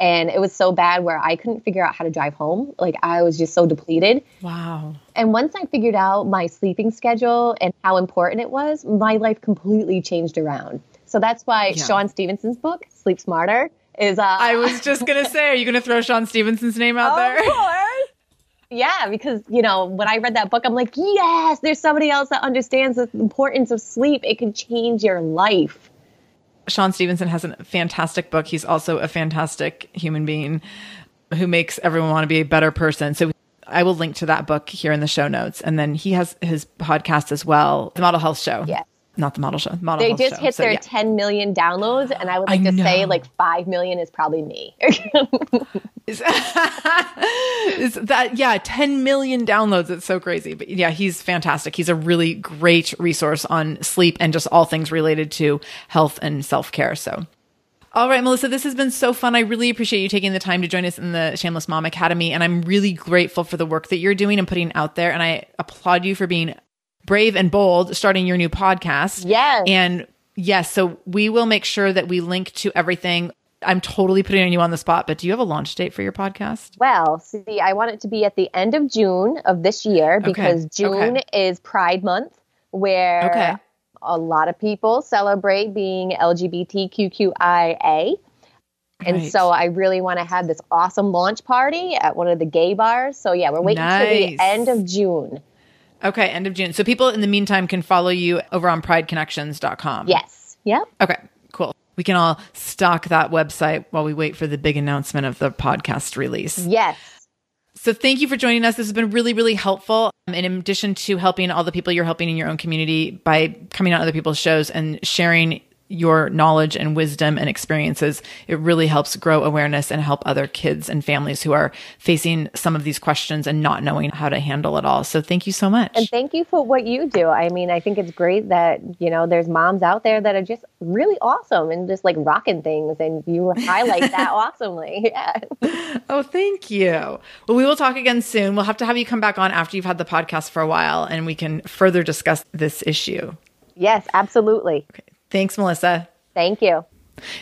and it was so bad where I couldn't figure out how to drive home. Like I was just so depleted. Wow. And once I figured out my sleeping schedule and how important it was, my life completely changed around. So that's why Yeah. Shawn Stevenson's book, Sleep Smarter, is uh I was just gonna say, are you gonna throw Shawn Stevenson's name out there? Of course. Yeah, because you know, when I read that book, I'm like, yes, there's somebody else that understands the importance of sleep. It can change your life. Shawn Stevenson has a fantastic book. He's also a fantastic human being who makes everyone want to be a better person. So I will link to that book here in the show notes. And then he has his podcast as well, the Model Health Show. Yes. Not the Model Show. Model They just Show. hit So, their yeah. 10 million downloads, and I would I like to say like 5 million is probably me. Is, is that yeah, 10 million downloads. It's so crazy. But yeah, he's fantastic. He's a really great resource on sleep and just all things related to health and self-care. So all right, Melissa, this has been so fun. I really appreciate you taking the time to join us in the Shameless Mom Academy. And I'm really grateful for the work that you're doing and putting out there. And I applaud you for being brave and bold, starting your new podcast. Yes. And yes, so we will make sure that we link to everything. I'm totally putting you on the spot, but do you have a launch date for your podcast? well, see, I want it to be at the end of June of this year because June Okay. is Pride Month, where Okay. a lot of people celebrate being LGBTQIA. And Right. so I really want to have this awesome launch party at one of the gay bars. So yeah, we're waiting till the end of June. Okay, end of June. So people in the meantime can follow you over on prideconnections.com. Yes. Yep. Okay, cool. We can all stock that website while we wait for the big announcement of the podcast release. Yes. So thank you for joining us. This has been really, really helpful. Um, In addition to helping all the people you're helping in your own community by coming on other people's shows and sharing your knowledge and wisdom and experiences, it really helps grow awareness and help other kids and families who are facing some of these questions and not knowing how to handle it all. So thank you so much. And thank you for what you do. I mean, I think it's great that, you know, there's moms out there that are just really awesome and just like rocking things and you highlight that awesomely. Yeah. Oh, thank you. Well, we will talk again soon. We'll have to have you come back on after you've had the podcast for a while and we can further discuss this issue. Yes, absolutely. Thanks, Melissa. Thank you.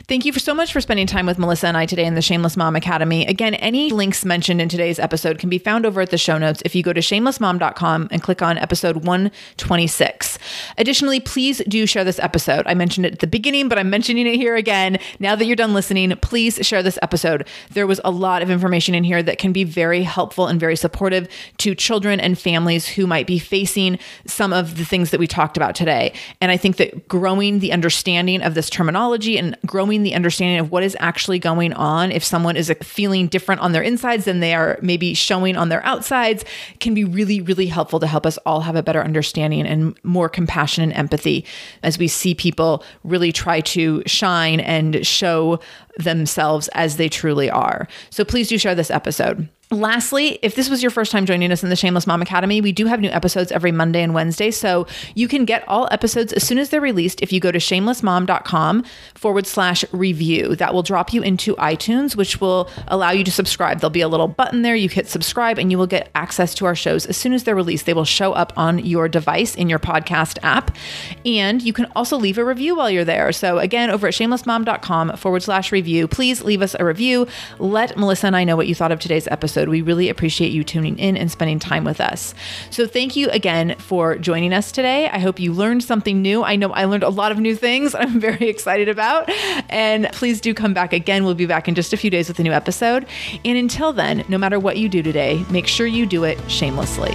Thank you for so much for spending time with Melissa and I today in the Shameless Mom Academy. Again, any links mentioned in today's episode can be found over at the show notes if you go to shamelessmom.com and click on episode 126. Additionally, please do share this episode. I mentioned it at the beginning, but I'm mentioning it here again. Now that you're done listening, please share this episode. There was a lot of information in here that can be very helpful and very supportive to children and families who might be facing some of the things that we talked about today. And I think that growing the understanding of this terminology and growing the understanding of what is actually going on if someone is feeling different on their insides than they are maybe showing on their outsides can be really, really helpful to help us all have a better understanding and more compassion and empathy as we see people really try to shine and show themselves as they truly are. So please do share this episode. Lastly, if this was your first time joining us in the Shameless Mom Academy, we do have new episodes every Monday and Wednesday. So you can get all episodes as soon as they're released if you go to shamelessmom.com forward slash review. That will drop you into iTunes, which will allow you to subscribe. There'll be a little button there. You hit subscribe and you will get access to our shows as soon as they're released. They will show up on your device in your podcast app. And you can also leave a review while you're there. So again, over at shamelessmom.com forward slash review, please leave us a review. Let Melissa and I know what you thought of today's episode episode. We really appreciate you tuning in and spending time with us. So, thank you again for joining us today. I hope you learned something new. I know I learned a lot of new things I'm very excited about. And please do come back again. We'll be back in just a few days with a new episode. And until then, no matter what you do today, make sure you do it shamelessly.